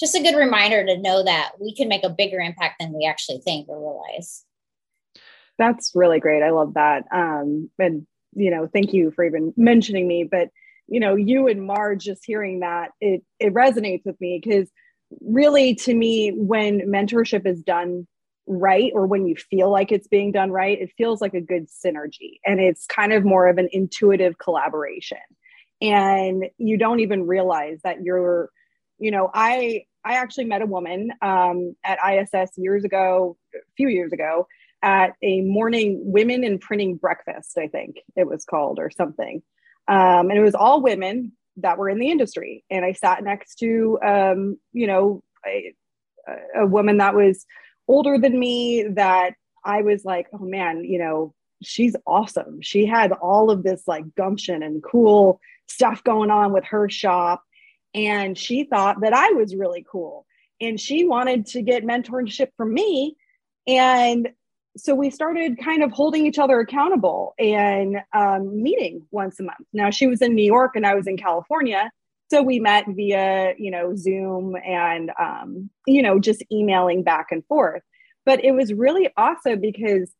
just a good reminder to know that we can make a bigger impact than we actually think or realize. That's really great. I love that. Um, and, you know, thank you for even mentioning me, but you know, you and Marge just hearing that, it, it resonates with me because really to me when mentorship is done right or when you feel like it's being done right it feels like a good synergy and it's kind of more of an intuitive collaboration and you don't even realize that you're you know i i actually met a woman um, at iss years ago a few years ago at a morning women in printing breakfast i think it was called or something um, and it was all women that were in the industry. And I sat next to, um, you know, a, a woman that was older than me that I was like, oh man, you know, she's awesome. She had all of this like gumption and cool stuff going on with her shop. And she thought that I was really cool. And she wanted to get mentorship from me. And so we started kind of holding each other accountable and um, meeting once a month. Now she was in New York and I was in California, so we met via you know Zoom and um, you know just emailing back and forth. But it was really awesome because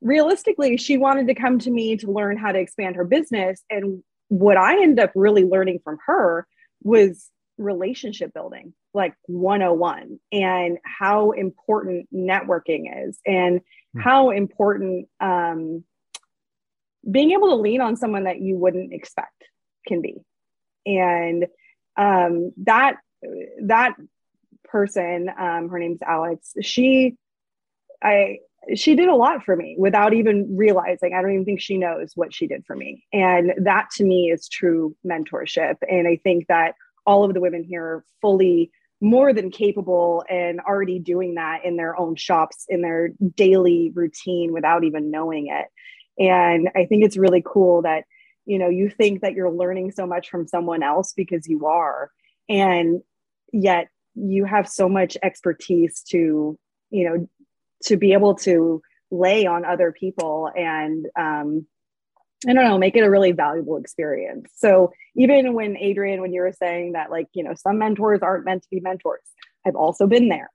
realistically, she wanted to come to me to learn how to expand her business, and what I ended up really learning from her was relationship building like 101 and how important networking is and mm-hmm. how important um, being able to lean on someone that you wouldn't expect can be and um, that that person um, her name's alex she i she did a lot for me without even realizing. I don't even think she knows what she did for me. And that to me is true mentorship. And i think that all of the women here are fully more than capable and already doing that in their own shops in their daily routine without even knowing it. And i think it's really cool that you know you think that you're learning so much from someone else because you are. And yet you have so much expertise to you know to be able to lay on other people and um, I don't know, make it a really valuable experience. So even when Adrienne, when you were saying that, like, you know, some mentors aren't meant to be mentors, I've also been there.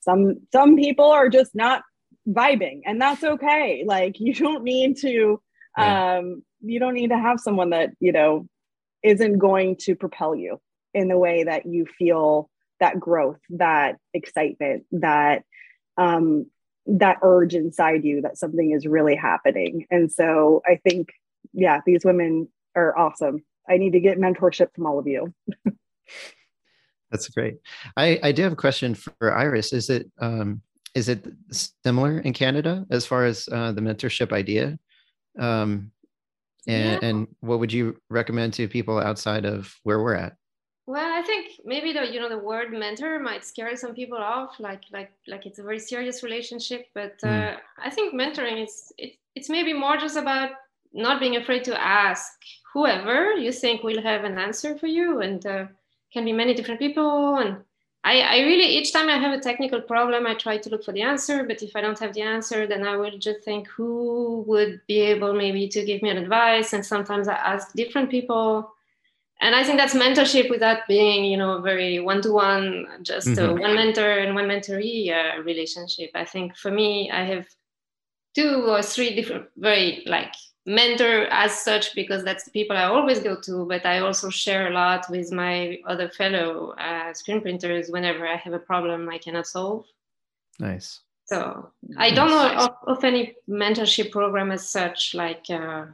Some some people are just not vibing, and that's okay. Like you don't need to yeah. um you don't need to have someone that, you know, isn't going to propel you in the way that you feel that growth, that excitement, that um that urge inside you that something is really happening. And so I think yeah, these women are awesome. I need to get mentorship from all of you. That's great. I, I do have a question for Iris. Is it um, is it similar in Canada as far as uh, the mentorship idea? Um, and, yeah. and what would you recommend to people outside of where we're at? Well, I think maybe the you know the word mentor might scare some people off, like like like it's a very serious relationship. But uh, mm. I think mentoring is it, it's maybe more just about not being afraid to ask whoever you think will have an answer for you and uh, can be many different people and I, I really each time i have a technical problem i try to look for the answer but if i don't have the answer then i will just think who would be able maybe to give me an advice and sometimes i ask different people and I think that's mentorship without being, you know, very one-to-one, just mm-hmm. one mentor and one mentoree uh, relationship. I think for me, I have two or three different, very like mentor as such because that's the people I always go to. But I also share a lot with my other fellow uh, screen printers whenever I have a problem I cannot solve. Nice. So I don't know of, of, any mentorship program as such, like. Uh,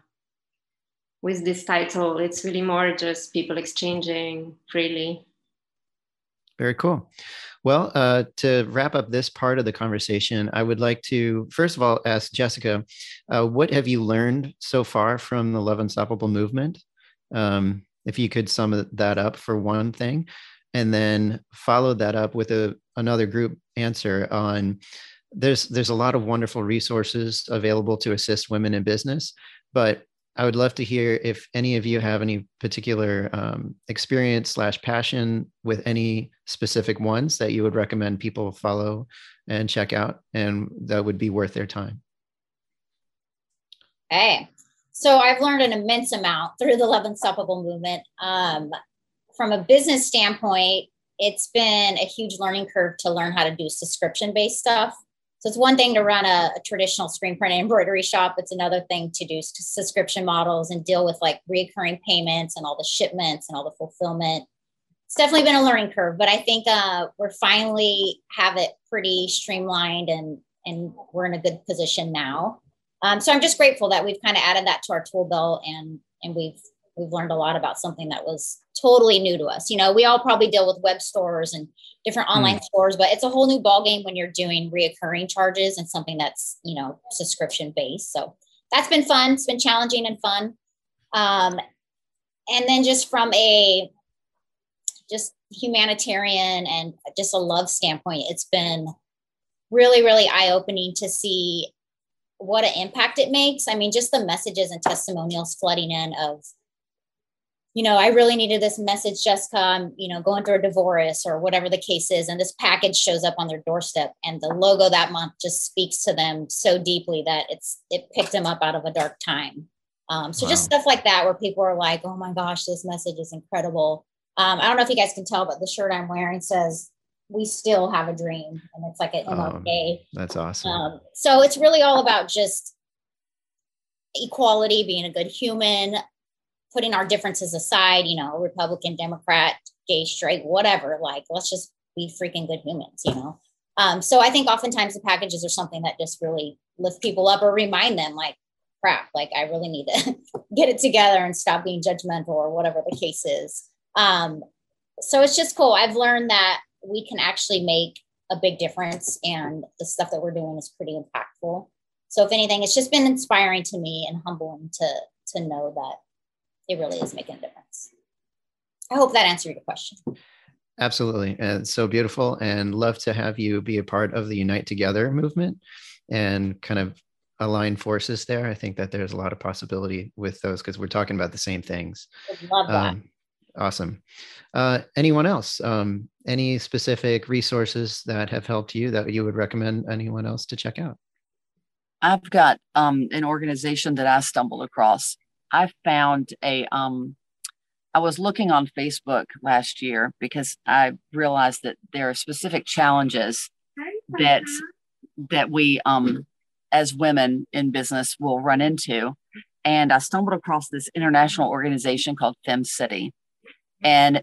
with this title. It's really more just people exchanging freely. Very cool. Well, uh, to wrap up this part of the conversation, I would like to first of all ask Jessica, uh, what have you learned so far from the Love Unstoppable movement? Um, if you could sum that up for one thing, and then follow that up with a another group answer on there's there's a lot of wonderful resources available to assist women in business, but I would love to hear if any of you have any particular um, experience slash passion with any specific ones that you would recommend people follow and check out, and that would be worth their time. Hey, so I've learned an immense amount through the Love Unstoppable movement. Um, from a business standpoint, it's been a huge learning curve to learn how to do subscription based stuff. So it's one thing to run a, a, traditional screen print embroidery shop. It's another thing to do subscription models and deal with like reoccurring payments and all the shipments and all the fulfillment. It's definitely been a learning curve, but I think uh, we're finally have it pretty streamlined and and we're in a good position now. Um, so I'm just grateful that we've kind of added that to our tool belt and and we've we've learned a lot about something that was totally new to us. You know, we all probably deal with web stores and different hmm. online mm. stores, but it's a whole new ballgame when you're doing reoccurring charges and something that's, you know, subscription based. So that's been fun. It's been challenging and fun. Um, and then just from a just humanitarian and just a love standpoint, it's been really, really eye opening to see what an impact it makes. I mean, just the messages and testimonials flooding in of you know, I really needed this message, Jessica. I'm, you know, going through a divorce or whatever the case is. And this package shows up on their doorstep. And the logo that month just speaks to them so deeply that it's it picked them up out of a dark time. Um, so wow. just stuff like that where people are like, oh my gosh, this message is incredible. Um, I don't know if you guys can tell, but the shirt I'm wearing says we still have a dream. And it's like an MLK. Um, that's awesome. Um, so it's really all about just equality, being a good human, putting our differences aside, you know, Republican, Democrat, gay, straight, whatever, like let's just be freaking good humans, you know. Um, so I think oftentimes the packages are something that just really lift people up or remind them like, crap, like I really need to get it together and stop being judgmental or whatever the case is. Um, so it's just cool. I've learned that we can actually make a big difference and the stuff that we're doing is pretty impactful. So if anything, it's just been inspiring to me and humbling to to know that it really is making a difference. I hope that answered your question. Absolutely. And so beautiful. And love to have you be a part of the Unite Together movement and kind of align forces there. I think that there's a lot of possibility with those because we're talking about the same things. love that. Um, awesome. Uh, anyone else? Um, any specific resources that have helped you that you would recommend anyone else to check out? I've got um, an organization that I stumbled across I found a um I was looking on Facebook last year because I realized that there are specific challenges that that we um as women in business will run into. And I stumbled across this international organization called FemCity. And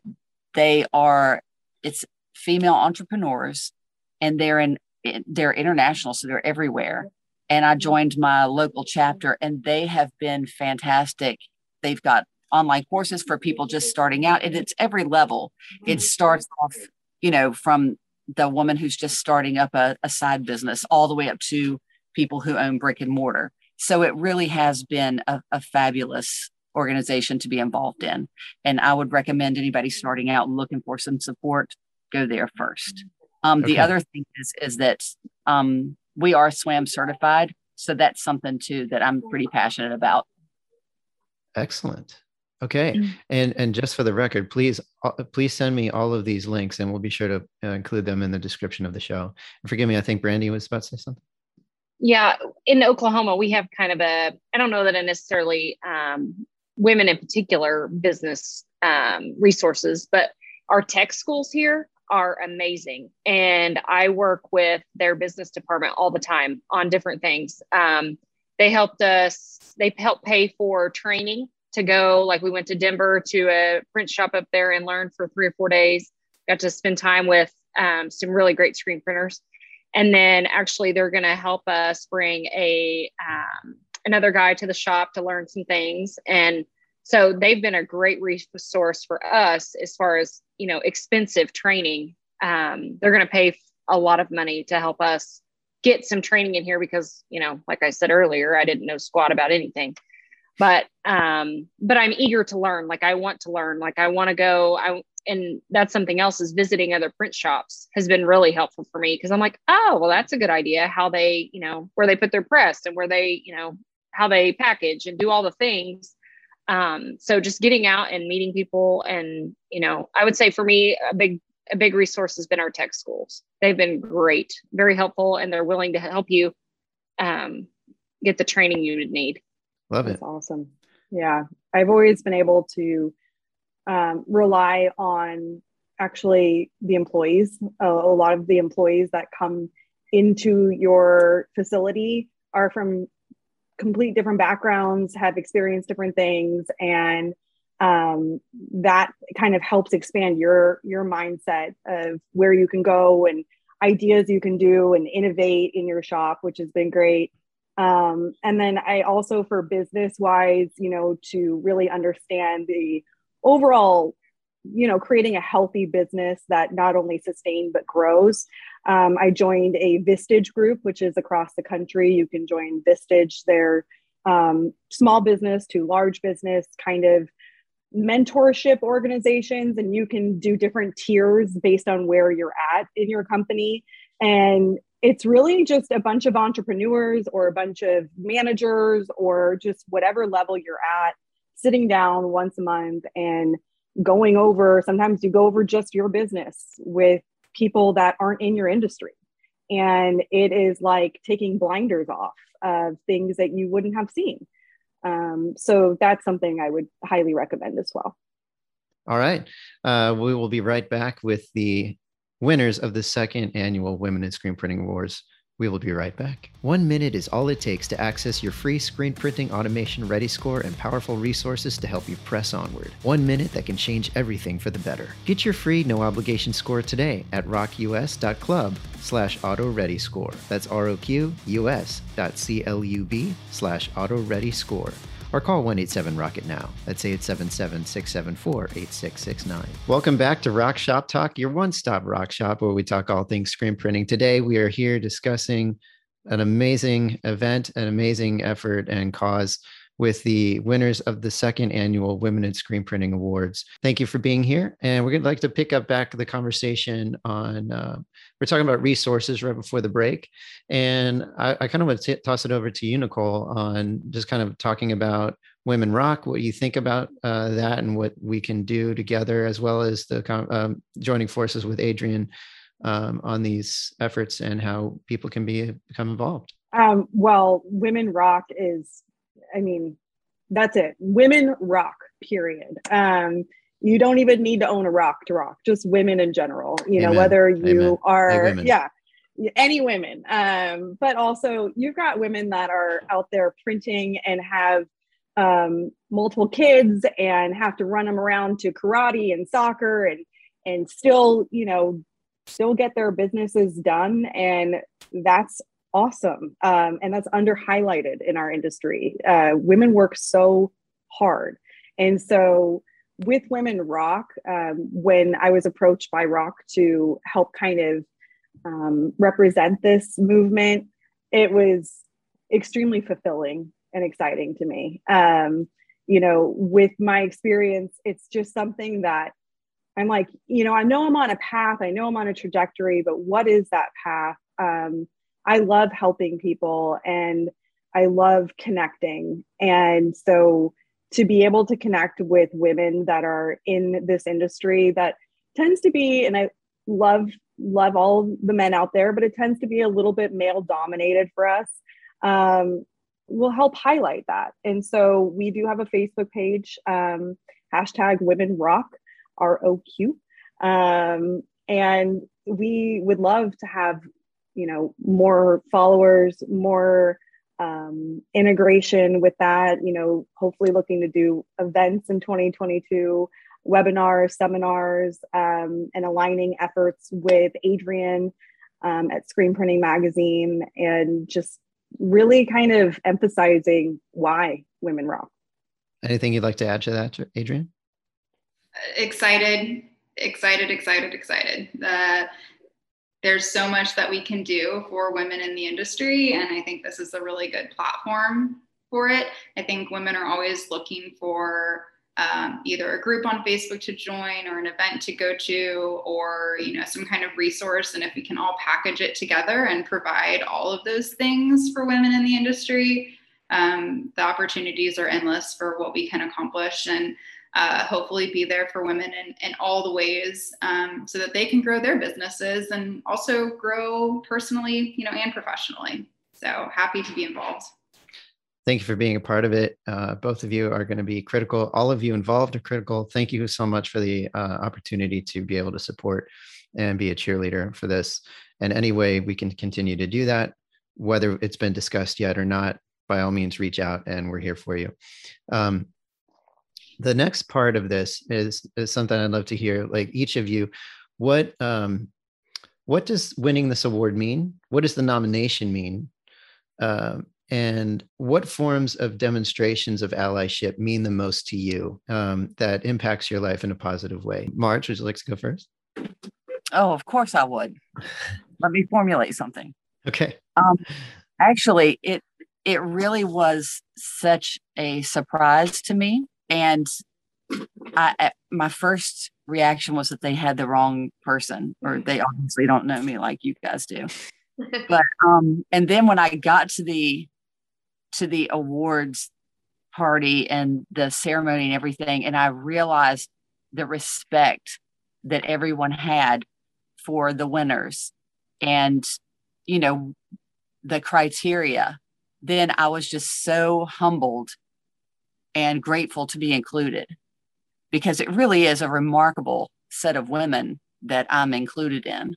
they are it's female entrepreneurs and they're in they're international, so they're everywhere and I joined my local chapter, and they have been fantastic. They've got online courses for people just starting out, and it's every level. It starts off, you know, from the woman who's just starting up a, a side business all the way up to people who own brick and mortar. So it really has been a, a fabulous organization to be involved in. And I would recommend anybody starting out looking for some support, go there first. Um, okay. The other thing is, is that um, we are SWAM certified. So that's something too that I'm pretty passionate about. Excellent. Okay. Mm-hmm. And and just for the record, please uh, please send me all of these links and we'll be sure to uh, include them in the description of the show. And forgive me, I think Brandy was about to say something. Yeah, in Oklahoma, we have kind of a I don't know that a necessarily um, women in particular business um, resources, but our tech schools here are amazing. And I work with their business department all the time on different things. Um, they helped us, they helped pay for training to go. Like we went to Denver to a print shop up there and learned for three or four days. Got to spend time with um, some really great screen printers. And then actually, they're going to help us bring a um, another guy to the shop to learn some things. And so they've been a great resource for us as far as you know expensive training um, they're going to pay a lot of money to help us get some training in here because you know like i said earlier i didn't know squat about anything. But um but i'm eager to learn. Like i want to learn. Like i want to go. I and that's something else is visiting other print shops has been really helpful for me because i'm like oh well that's a good idea how they you know where they put their press and where they you know how they package and do all the things um, so just getting out and meeting people and you know i would say for me a big a big resource has been our tech schools. They've been great very helpful and they're willing to help you um, get the training you would need. Love it. That's awesome. Yeah. I've always been able to um, rely on actually the employees. A lot of the employees that come into your facility are from complete different backgrounds, have experienced different things, and um, that kind of helps expand your your mindset of where you can go and ideas you can do and innovate in your shop, which has been great. Um, and then I also, for business wise, you know, to really understand the overall you know creating a healthy business that not only sustains but grows. Um, i joined a vistage group which is across the country. You can join vistage. They're um, small business to large business kind of mentorship organizations and you can do different tiers based on where you're at in your company. And it's really just a bunch of entrepreneurs or a bunch of managers or just whatever level you're at sitting down once a month and going over sometimes you go over just your business with people that aren't in your industry. And it is like taking blinders off of things that you wouldn't have seen. Um, so that's something i would highly recommend as well. All right. Uh, we will be right back with the winners of the second annual women in screen printing awards we will be right back. One minute is all it takes to access your free screen printing automation ready score and powerful resources to help you press onward. One minute that can change everything for the better. Get your free no obligation score today at roqus.club slash auto ready score. That's R-O-Q-U-S dot C-L-U-B slash auto ready score or call 187 Rocket now. That's 877 674 8669. Welcome back to Rock Shop Talk, your one stop rock shop where we talk all things screen printing. Today, we are here discussing an amazing event, an amazing effort and cause with the winners of the second annual Women in Screen Printing Awards. Thank you for being here. And we're going to like to pick up back the conversation on, uh, we're talking about resources right before the break. And I, I kind of want to t- toss it over to you, Nicole, on just kind of talking about Women Rock, what you think about uh, that and what we can do together, as well as the um, joining forces with Adrienne um, on these efforts and how people can be become involved. Um, well, Women Rock is I mean, that's it. Women rock, period. Um, you don't even need to own a rock to rock, just women in general, you Amen. know, whether you Amen. are, yeah, any women. Um, but also, you've got women that are out there printing and have um, multiple kids and have to run them around to karate and soccer and and still you know still get their businesses done and that's awesome um, and that's under highlighted in our industry. Uh, women work so hard. And so with women ROQ um, when i was approached by rock to help kind of um, represent this movement it was extremely fulfilling and exciting to me. Um, you know with my experience it's just something that i'm like you know i know i'm on a path i know i'm on a trajectory but what is that path? Um, I love helping people and I love connecting. And so to be able to connect with women that are in this industry that tends to be, and I love love all the men out there, but it tends to be a little bit male dominated for us. Um, will help highlight that. And so we do have a Facebook page. Um, hashtag women rock r-o-q um, and we would love to have you know more followers more um, integration with that you know hopefully looking to do events in 2022 webinars seminars um, and aligning efforts with adrienne um, at screen printing magazine and just really kind of emphasizing why women rock. Anything you'd like to add to that adrienne? Excited excited excited excited. Uh, there's so much that we can do for women in the industry. And I think this is a really good platform for it. I think women are always looking for um, either a group on Facebook to join or an event to go to or you know some kind of resource and if we can all package it together and provide all of those things for women in the industry um, the opportunities are endless for what we can accomplish and uh, hopefully be there for women in, in all the ways um, so that they can grow their businesses and also grow personally, you know, and professionally. So happy to be involved. Thank you for being a part of it. Uh, both of you are going to be critical. All of you involved are critical. Thank you so much for the uh, opportunity to be able to support and be a cheerleader for this. And any way we can continue to do that, whether it's been discussed yet or not, by all means, reach out and we're here for you. Um, the next part of this is is something I'd love to hear. Like each of you, what um, what does winning this award mean? What does the nomination mean? Uh, and what forms of demonstrations of allyship mean the most to you um, that impacts your life in a positive way? Marge, would you like to go first? Oh, of course I would. Let me formulate something. Okay. Um, actually, it it really was such a surprise to me and I, my first reaction was that they had the wrong person, or they obviously don't know me like you guys do. but um, and then when I got to the to the awards party and the ceremony and everything, and I realized the respect that everyone had for the winners, and you know the criteria, then I was just so humbled and grateful to be included because it really is a remarkable set of women that I'm included in.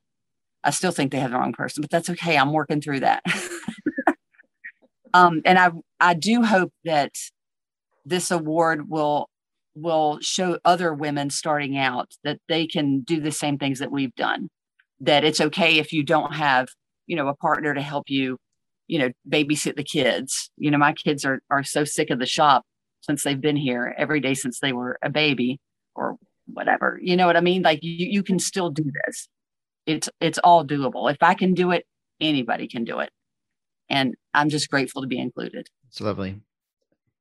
I still think they have the wrong person, but that's okay. I'm working through that. um, and I I do hope that this award will will show other women starting out that they can do the same things that we've done. That it's okay if you don't have, you know, a partner to help you, you know, babysit the kids. You know, my kids are are so sick of the shop since they've been here every day since they were a baby or whatever. You know what I mean? Like you, you can still do this. It's it's all doable. If I can do it, anybody can do it. And I'm just grateful to be included. It's lovely.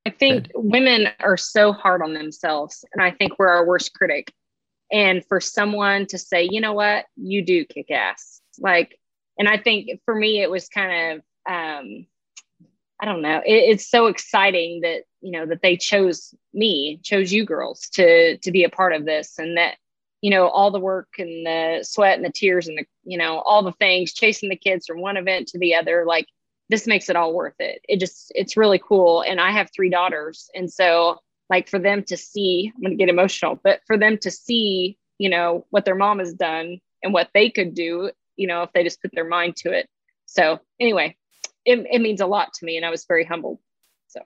I think Good. women are so hard on themselves. And I think we're our worst critic. And for someone to say, you know what, you do kick ass. Like, and I think for me, it was kind of um I don't know. It, it's so exciting that you know that they chose me, chose you girls to to be a part of this, and that you know all the work and the sweat and the tears and the you know all the things chasing the kids from one event to the other. Like this makes it all worth it. It just it's really cool. And I have three daughters, and so like for them to see, I'm gonna get emotional, but for them to see, you know, what their mom has done and what they could do, you know, if they just put their mind to it. So anyway, it, it means a lot to me and i was very humbled. So.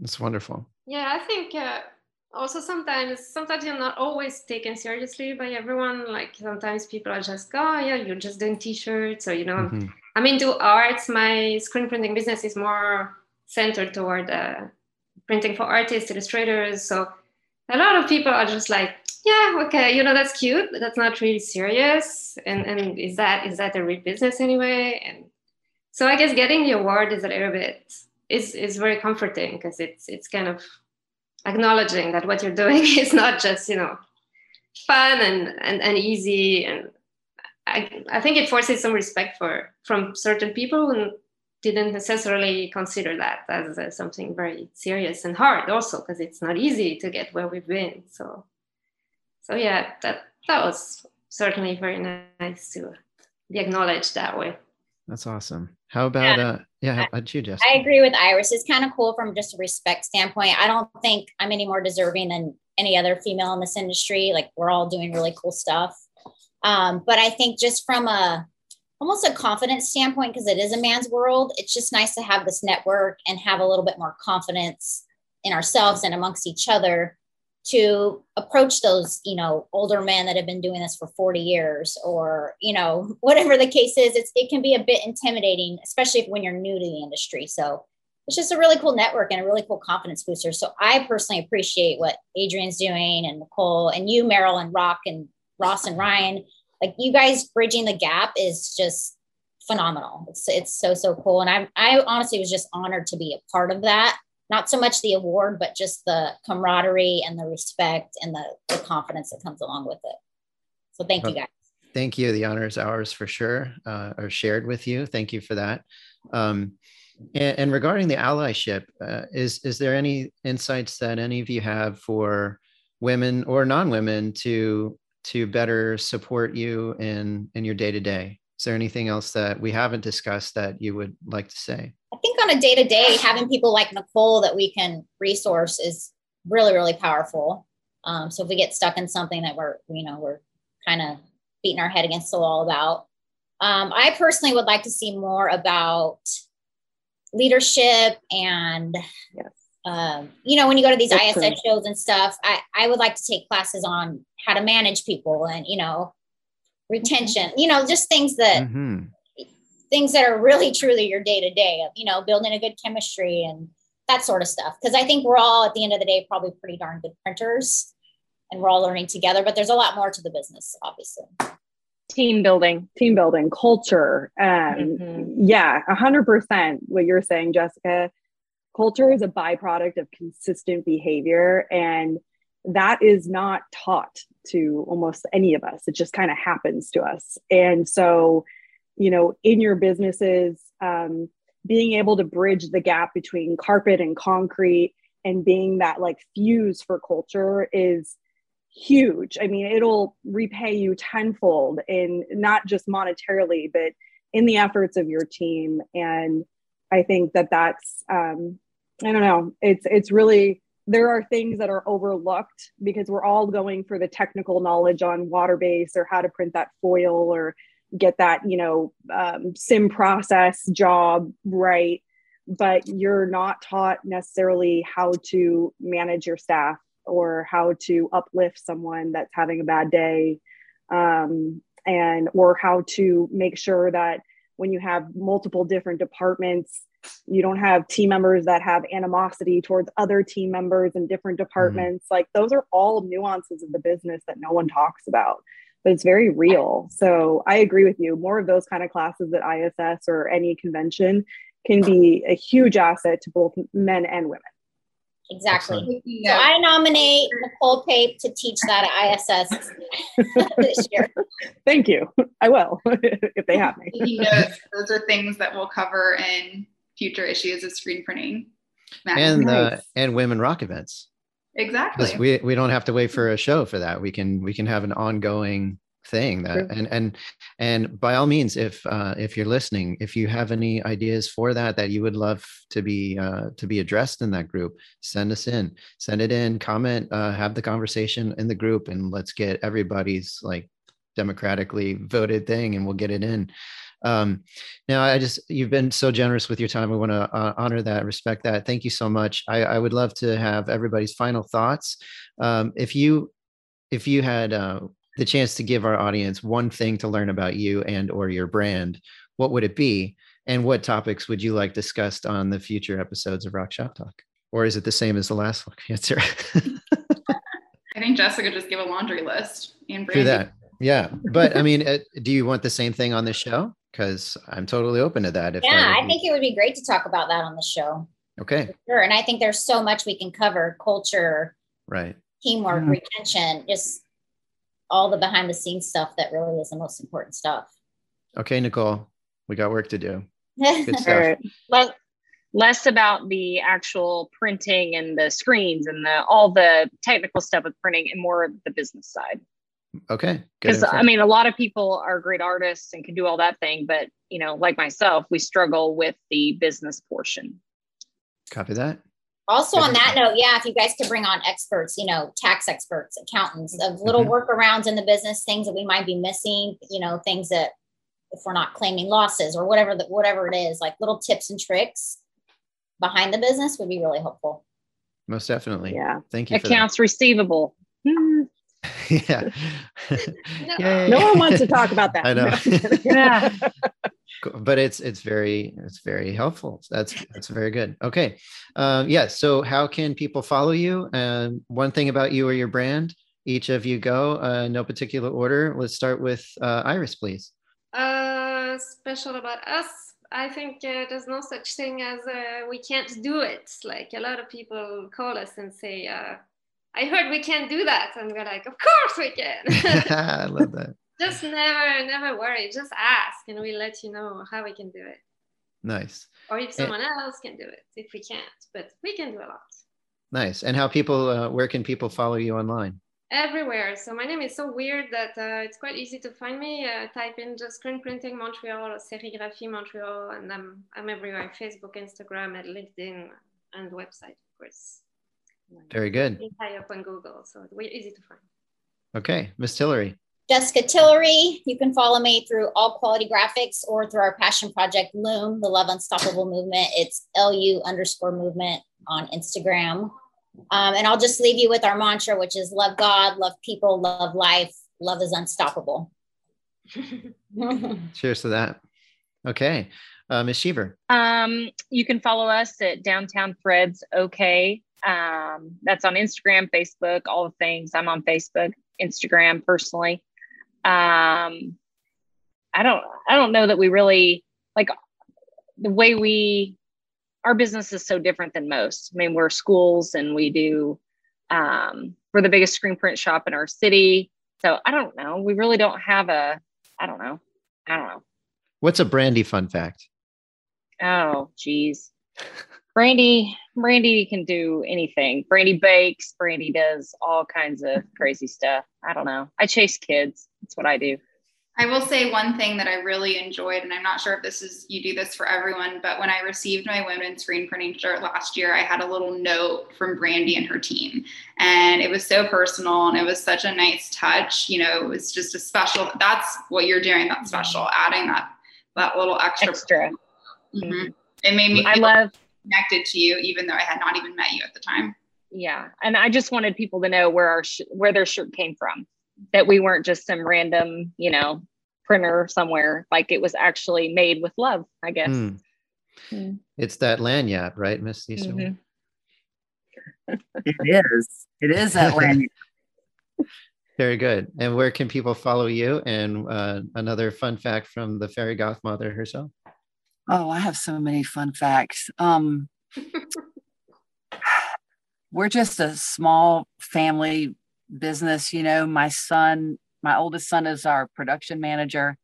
It's wonderful. Yeah i think uh, also sometimes sometimes you're not always taken seriously by everyone. Like sometimes people are just oh yeah you're just doing t-shirts or you know. Mm-hmm. i'm into arts my screen printing business is more centered toward uh, printing for artists illustrators. So a lot of people are just like yeah okay you know that's cute but that's not really serious. And and is that is that a real business anyway? And so I guess getting the award is a little bit is is very comforting because it's it's kind of acknowledging that what you're doing is not just you know fun and and, and easy. And I, I think it forces some respect for from certain people who didn't necessarily consider that as uh, something very serious and hard also because it's not easy to get where we've been. So so yeah that that was certainly very nice to be acknowledged that way that's awesome how about yeah. uh yeah, how about you, Jess? I agree with Iris. It's kind of cool from just a respect standpoint. I don't think I'm any more deserving than any other female in this industry. Like we're all doing really cool stuff. Um, but I think just from a almost a confidence standpoint, because it is a man's world, it's just nice to have this network and have a little bit more confidence in ourselves and amongst each other to approach those you know older men that have been doing this for 40 years or you know whatever the case is it's, it can be a bit intimidating especially when you're new to the industry. So it's just a really cool network and a really cool confidence booster. So i personally appreciate what adrienne's doing and nicole and you meryl and ROQ and ross and ryan. Like you guys bridging the gap is just phenomenal. It's, it's so so cool. And i i honestly was just honored to be a part of that not so much the award, but just the camaraderie and the respect and the, the confidence that comes along with it. So thank well, you guys. Thank you. The honor is ours for sure, uh, or shared with you. Thank you for that. Um, and, and, regarding the allyship, uh, is is there any insights that any of you have for women or non-women to to better support you in in your day to day? Is there anything else that we haven't discussed that you would like to say? I think on a day to day, having people like Nicole that we can resource is really, really powerful. Um, so if we get stuck in something that we're, you know, we're kind of beating our head against the wall about, um, I personally would like to see more about leadership and, yes. um, you know, when you go to these That's ISS true. shows and stuff, I, I would like to take classes on how to manage people and, you know, retention, you know, just things that mm-hmm. Things that are really truly your day to day of, you know, building a good chemistry and that sort of stuff. Cause I think we're all at the end of the day probably pretty darn good printers and we're all learning together, but there's a lot more to the business, obviously. Team building, team building, culture. Um, mm-hmm. Yeah, a hundred percent what you're saying, Jessica. Culture is a byproduct of consistent behavior and that is not taught to almost any of us. It just kind of happens to us. And so, you know, in your businesses, um, being able to bridge the gap between carpet and concrete and being that like fuse for culture is huge. I mean, it'll repay you tenfold in not just monetarily, but in the efforts of your team. And I think that that's, um, I don't know, it's, it's really, there are things that are overlooked because we're all going for the technical knowledge on water base or how to print that foil or get that you know um, sim process job right? But you're not taught necessarily how to manage your staff or how to uplift someone that's having a bad day um, and or how to make sure that when you have multiple different departments you don't have team members that have animosity towards other team members in different departments. Mm-hmm. like those are all nuances of the business that no one talks about but it's very real so i agree with you more of those kind of classes at iss or any convention can be a huge asset to both men and women Exactly. So I nominate Nicole Pape to teach that at ISS this year. Thank you. I will if they have me. those are things that we'll cover in future issues of screen printing. And uh, and women rock events. Exactly. We we don't have to wait for a show for that. We can we can have an ongoing thing that True. and and and by all means if uh, if you're listening if you have any ideas for that that you would love to be uh, to be addressed in that group send us in send it in comment uh, have the conversation in the group and let's get everybody's like democratically voted thing and we'll get it in um, now, I just you've been so generous with your time. We want to uh, honor that, respect that. Thank you so much. I, I would love to have everybody's final thoughts. Um, if you if you had uh, the chance to give our audience one thing to learn about you and or your brand, what would it be? And what topics would you like discussed on the future episodes of ROQ Shop Talk? Or is it the same as the last answer? I think Jessica just gave a laundry list and do that. Yeah, but I mean, uh, do you want the same thing on the show? Because I'm totally open to that. yeah, I think it would be great to talk about that on the show. Okay. sure. And I think there's so much we can cover culture, right? Teamwork, mm-hmm. retention, just all the behind the scenes stuff that really is the most important stuff. Okay, Nicole, we got work to do. Good stuff. Less, less about the actual printing and the screens and the all the technical stuff of printing and more of the business side. Okay. Because I mean, a lot of people are great artists and can do all that thing, but you know, like myself, we struggle with the business portion. Copy that. Also, on that note, yeah, if you guys could bring on experts, you know, tax experts, accountants, of little mm-hmm. workarounds in the business, things that we might be missing, you know, things that if we're not claiming losses or whatever that whatever it is, like little tips and tricks behind the business would be really helpful. Most definitely. Yeah. Thank you. Accounts receivable. yeah. no. no one wants to talk about that. I know. yeah. But it's it's very it's very helpful. That's that's very good. Okay. Um, yeah. So how can people follow you? And one thing about you or your brand, each of you go, uh, no particular order. Let's start with uh, Iris, please. Uh, special about us. I think uh, there's no such thing as uh, we can't do it. Like a lot of people call us and say, uh, I heard we can't do that. And we're like, of course we can. I love that. just never, never worry. Just ask and we'll let you know how we can do it. Nice. Or if someone and, else can do it, if we can't, but we can do a lot. Nice. And how people, uh, where can people follow you online? Everywhere. So my name is so weird that uh, it's quite easy to find me. Uh, type in just screen printing Montreal or serigraphie Montreal, and I'm, I'm everywhere Facebook, Instagram, and LinkedIn, and website, of course. Very good. High up on Google, so it's way easy to find. Okay, Miss Tillery. Jessica Tillery. You can follow me through All Quality Graphics or through our passion project Loom, the Love Unstoppable Movement. It's LU underscore movement on Instagram. Um, and I'll just leave you with our mantra, which is love God, love people, love life. Love is unstoppable. Cheers to that. Okay. Uh, Ms. Sheaver. Um, you can follow us at Downtown Threads OK um, that's on Instagram, Facebook, all the things. I'm on Facebook, Instagram personally. Um, I don't I don't know that we really like the way we our business is so different than most. I mean, we're schools and we do um, we're the biggest screen print shop in our city. So I don't know. We really don't have a I don't know. I don't know. What's a brandy fun fact? Oh, geez. Brandy, Brandy can do anything. Brandy bakes, Brandy does all kinds of crazy stuff. I don't know. I chase kids. That's what I do. I will say one thing that I really enjoyed, and I'm not sure if this is you do this for everyone, but when I received my women's screen printing shirt last year, I had a little note from Brandy and her team. And it was so personal and it was such a nice touch. You know, it was just a special that's what you're doing, that's special, adding that that little extra. Extra. Mm-hmm. It made me I love connected to you, even though I had not even met you at the time. Yeah, and I just wanted people to know where our sh- where their shirt came from, that we weren't just some random, you know, printer somewhere. Like it was actually made with love, I guess. Mm. Mm. It's that lanyard, right, Miss mm-hmm. it is. It is that lanyard. Very good. And where can people follow you? And uh, another fun fact from the fairy goth mother herself. Oh, I have so many fun facts. Um, we're just a small family business. You know, my son, my oldest son is our production manager.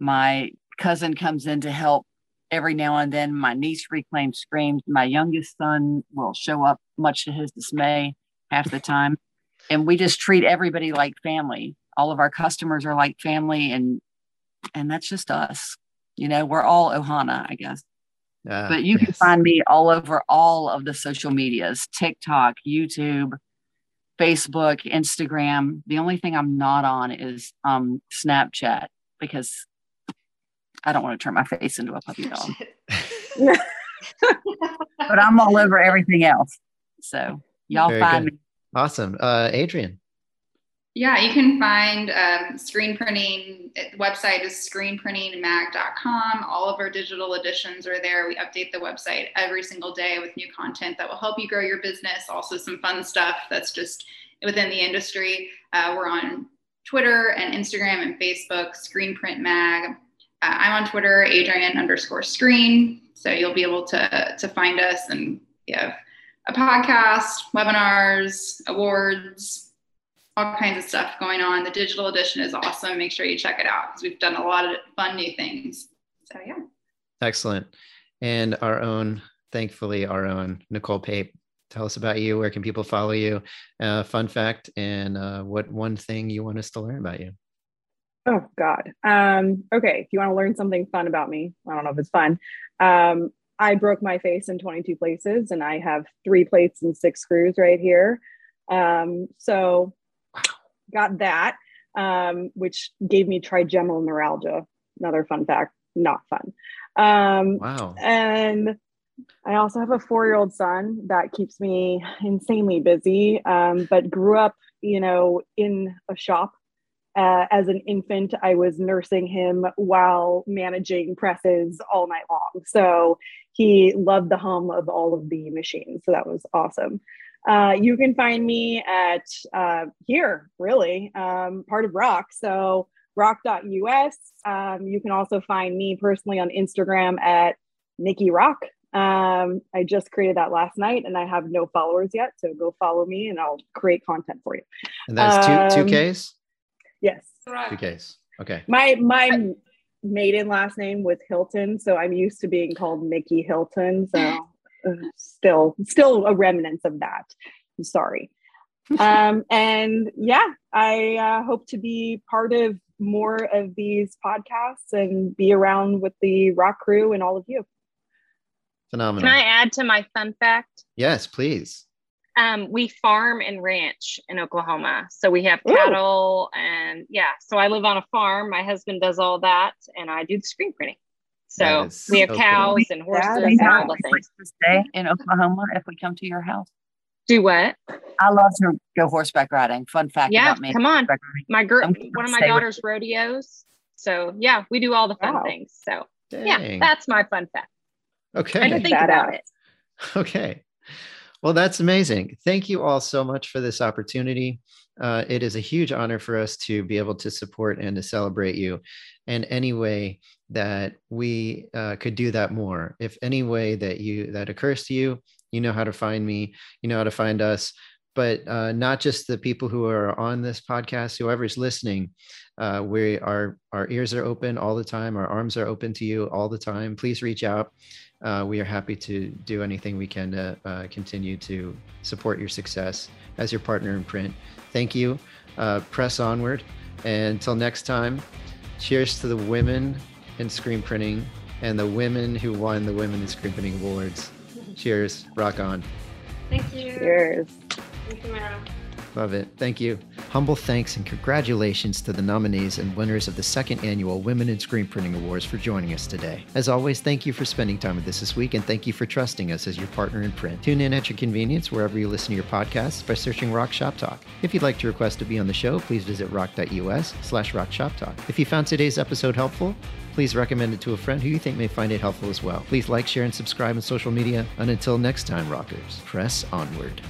My cousin comes in to help every now and then. My niece reclaims screens. My youngest son will show up, much to his dismay, half the time. And we just treat everybody like family. All of our customers are like family, and and that's just us. You know, we're all Ohana, I guess. Uh, but you yes. can find me all over all of the social medias TikTok, YouTube, Facebook, Instagram. The only thing I'm not on is um, Snapchat because I don't want to turn my face into a puppy dog. but I'm all over everything else. So y'all Very find good. me. Awesome. Uh, Adrienne. Yeah, you can find um, screen printing. website is screenprintingmag.com. All of our digital editions are there. We update the website every single day with new content that will help you grow your business. Also, some fun stuff that's just within the industry. Uh, we're on Twitter and Instagram and Facebook, Screen Print Mag. Uh, I'm on Twitter, Adrienne underscore screen. So you'll be able to, to find us and we have a podcast, webinars, awards, all kinds of stuff going on. The digital edition is awesome. Make sure you check it out because we've done a lot of fun new things. So yeah. Excellent. And our own, thankfully, our own Nicole Pape. Tell us about you. Where can people follow you? Uh, fun fact, and uh, what one thing you want us to learn about you? Oh God. Um, okay. If you want to learn something fun about me, I don't know if it's fun. Um, I broke my face in 22 places and I have three plates and six screws right here. Um, so got that, um, which gave me trigeminal neuralgia. Another fun fact, not fun. Um, wow. And I also have a four year old son that keeps me insanely busy, um, but grew up, you know, in a shop. Uh, as an infant, I was nursing him while managing presses all night long. So he loved the hum of all of the machines. So that was awesome. Uh, you can find me at uh, here, really, um, part of ROQ. So roq.us. Um, you can also find me personally on Instagram at Nikki Rock. Um, I just created that last night and I have no followers yet. So go follow me and I'll create content for you. And that's two Um, two Ks? Yes. Two Ks. Okay. My my maiden last name was Hilton, so I'm used to being called Nikki Hilton. So still still a remnants of that. I'm sorry. um, and yeah, I uh, hope to be part of more of these podcasts and be around with the ROQ crew and all of you. Phenomenal. Can I add to my fun fact? yes, please. Um, we farm and ranch in Oklahoma. So we have Ooh. cattle and yeah. So I live on a farm. My husband does all that and I do the screen printing. So we have so cool. cows and horses That and all the things. to stay in Oklahoma if we come to your house. Do what? I love to go horseback riding. Fun fact Yeah, about me. come on. My girl, one of my daughter's rodeos. So yeah, we do all the fun Wow. things. So yeah, that's my fun fact. I okay. didn't think about Badass. it. Okay. Well, that's amazing. Thank you all so much for this opportunity. Uh, it is a huge honor for us to be able to support and to celebrate you. And any way that we uh, could do that more, if any way that you that occurs to you, you know how to find me, you know how to find us. But uh, not just the people who are on this podcast, whoever's listening, uh, we our our ears are open all the time. Our arms are open to you all the time. Please reach out uh, we are happy to do anything we can to uh, continue to support your success as your partner in print. Thank you. Uh, press onward. And until next time, cheers to the women in screen printing and the women who won the Women in Screen Printing Awards. Cheers. Rock on. Thank you. Cheers. Thank you, Mara. Love it. Thank you. Humble thanks and congratulations to the nominees and winners of the second annual Women in Screen Printing Awards for joining us today. As always, thank you for spending time with us this week and thank you for trusting us as your partner in print. Tune in at your convenience wherever you listen to your podcasts by searching ROQ Shop Talk. If you'd like to request to be on the show, please visit roq.us slash roq shop talk. If you found today's episode helpful, please recommend it to a friend who you think may find it helpful as well. Please like, share, and subscribe on social media. And until next time, rockers, press onward.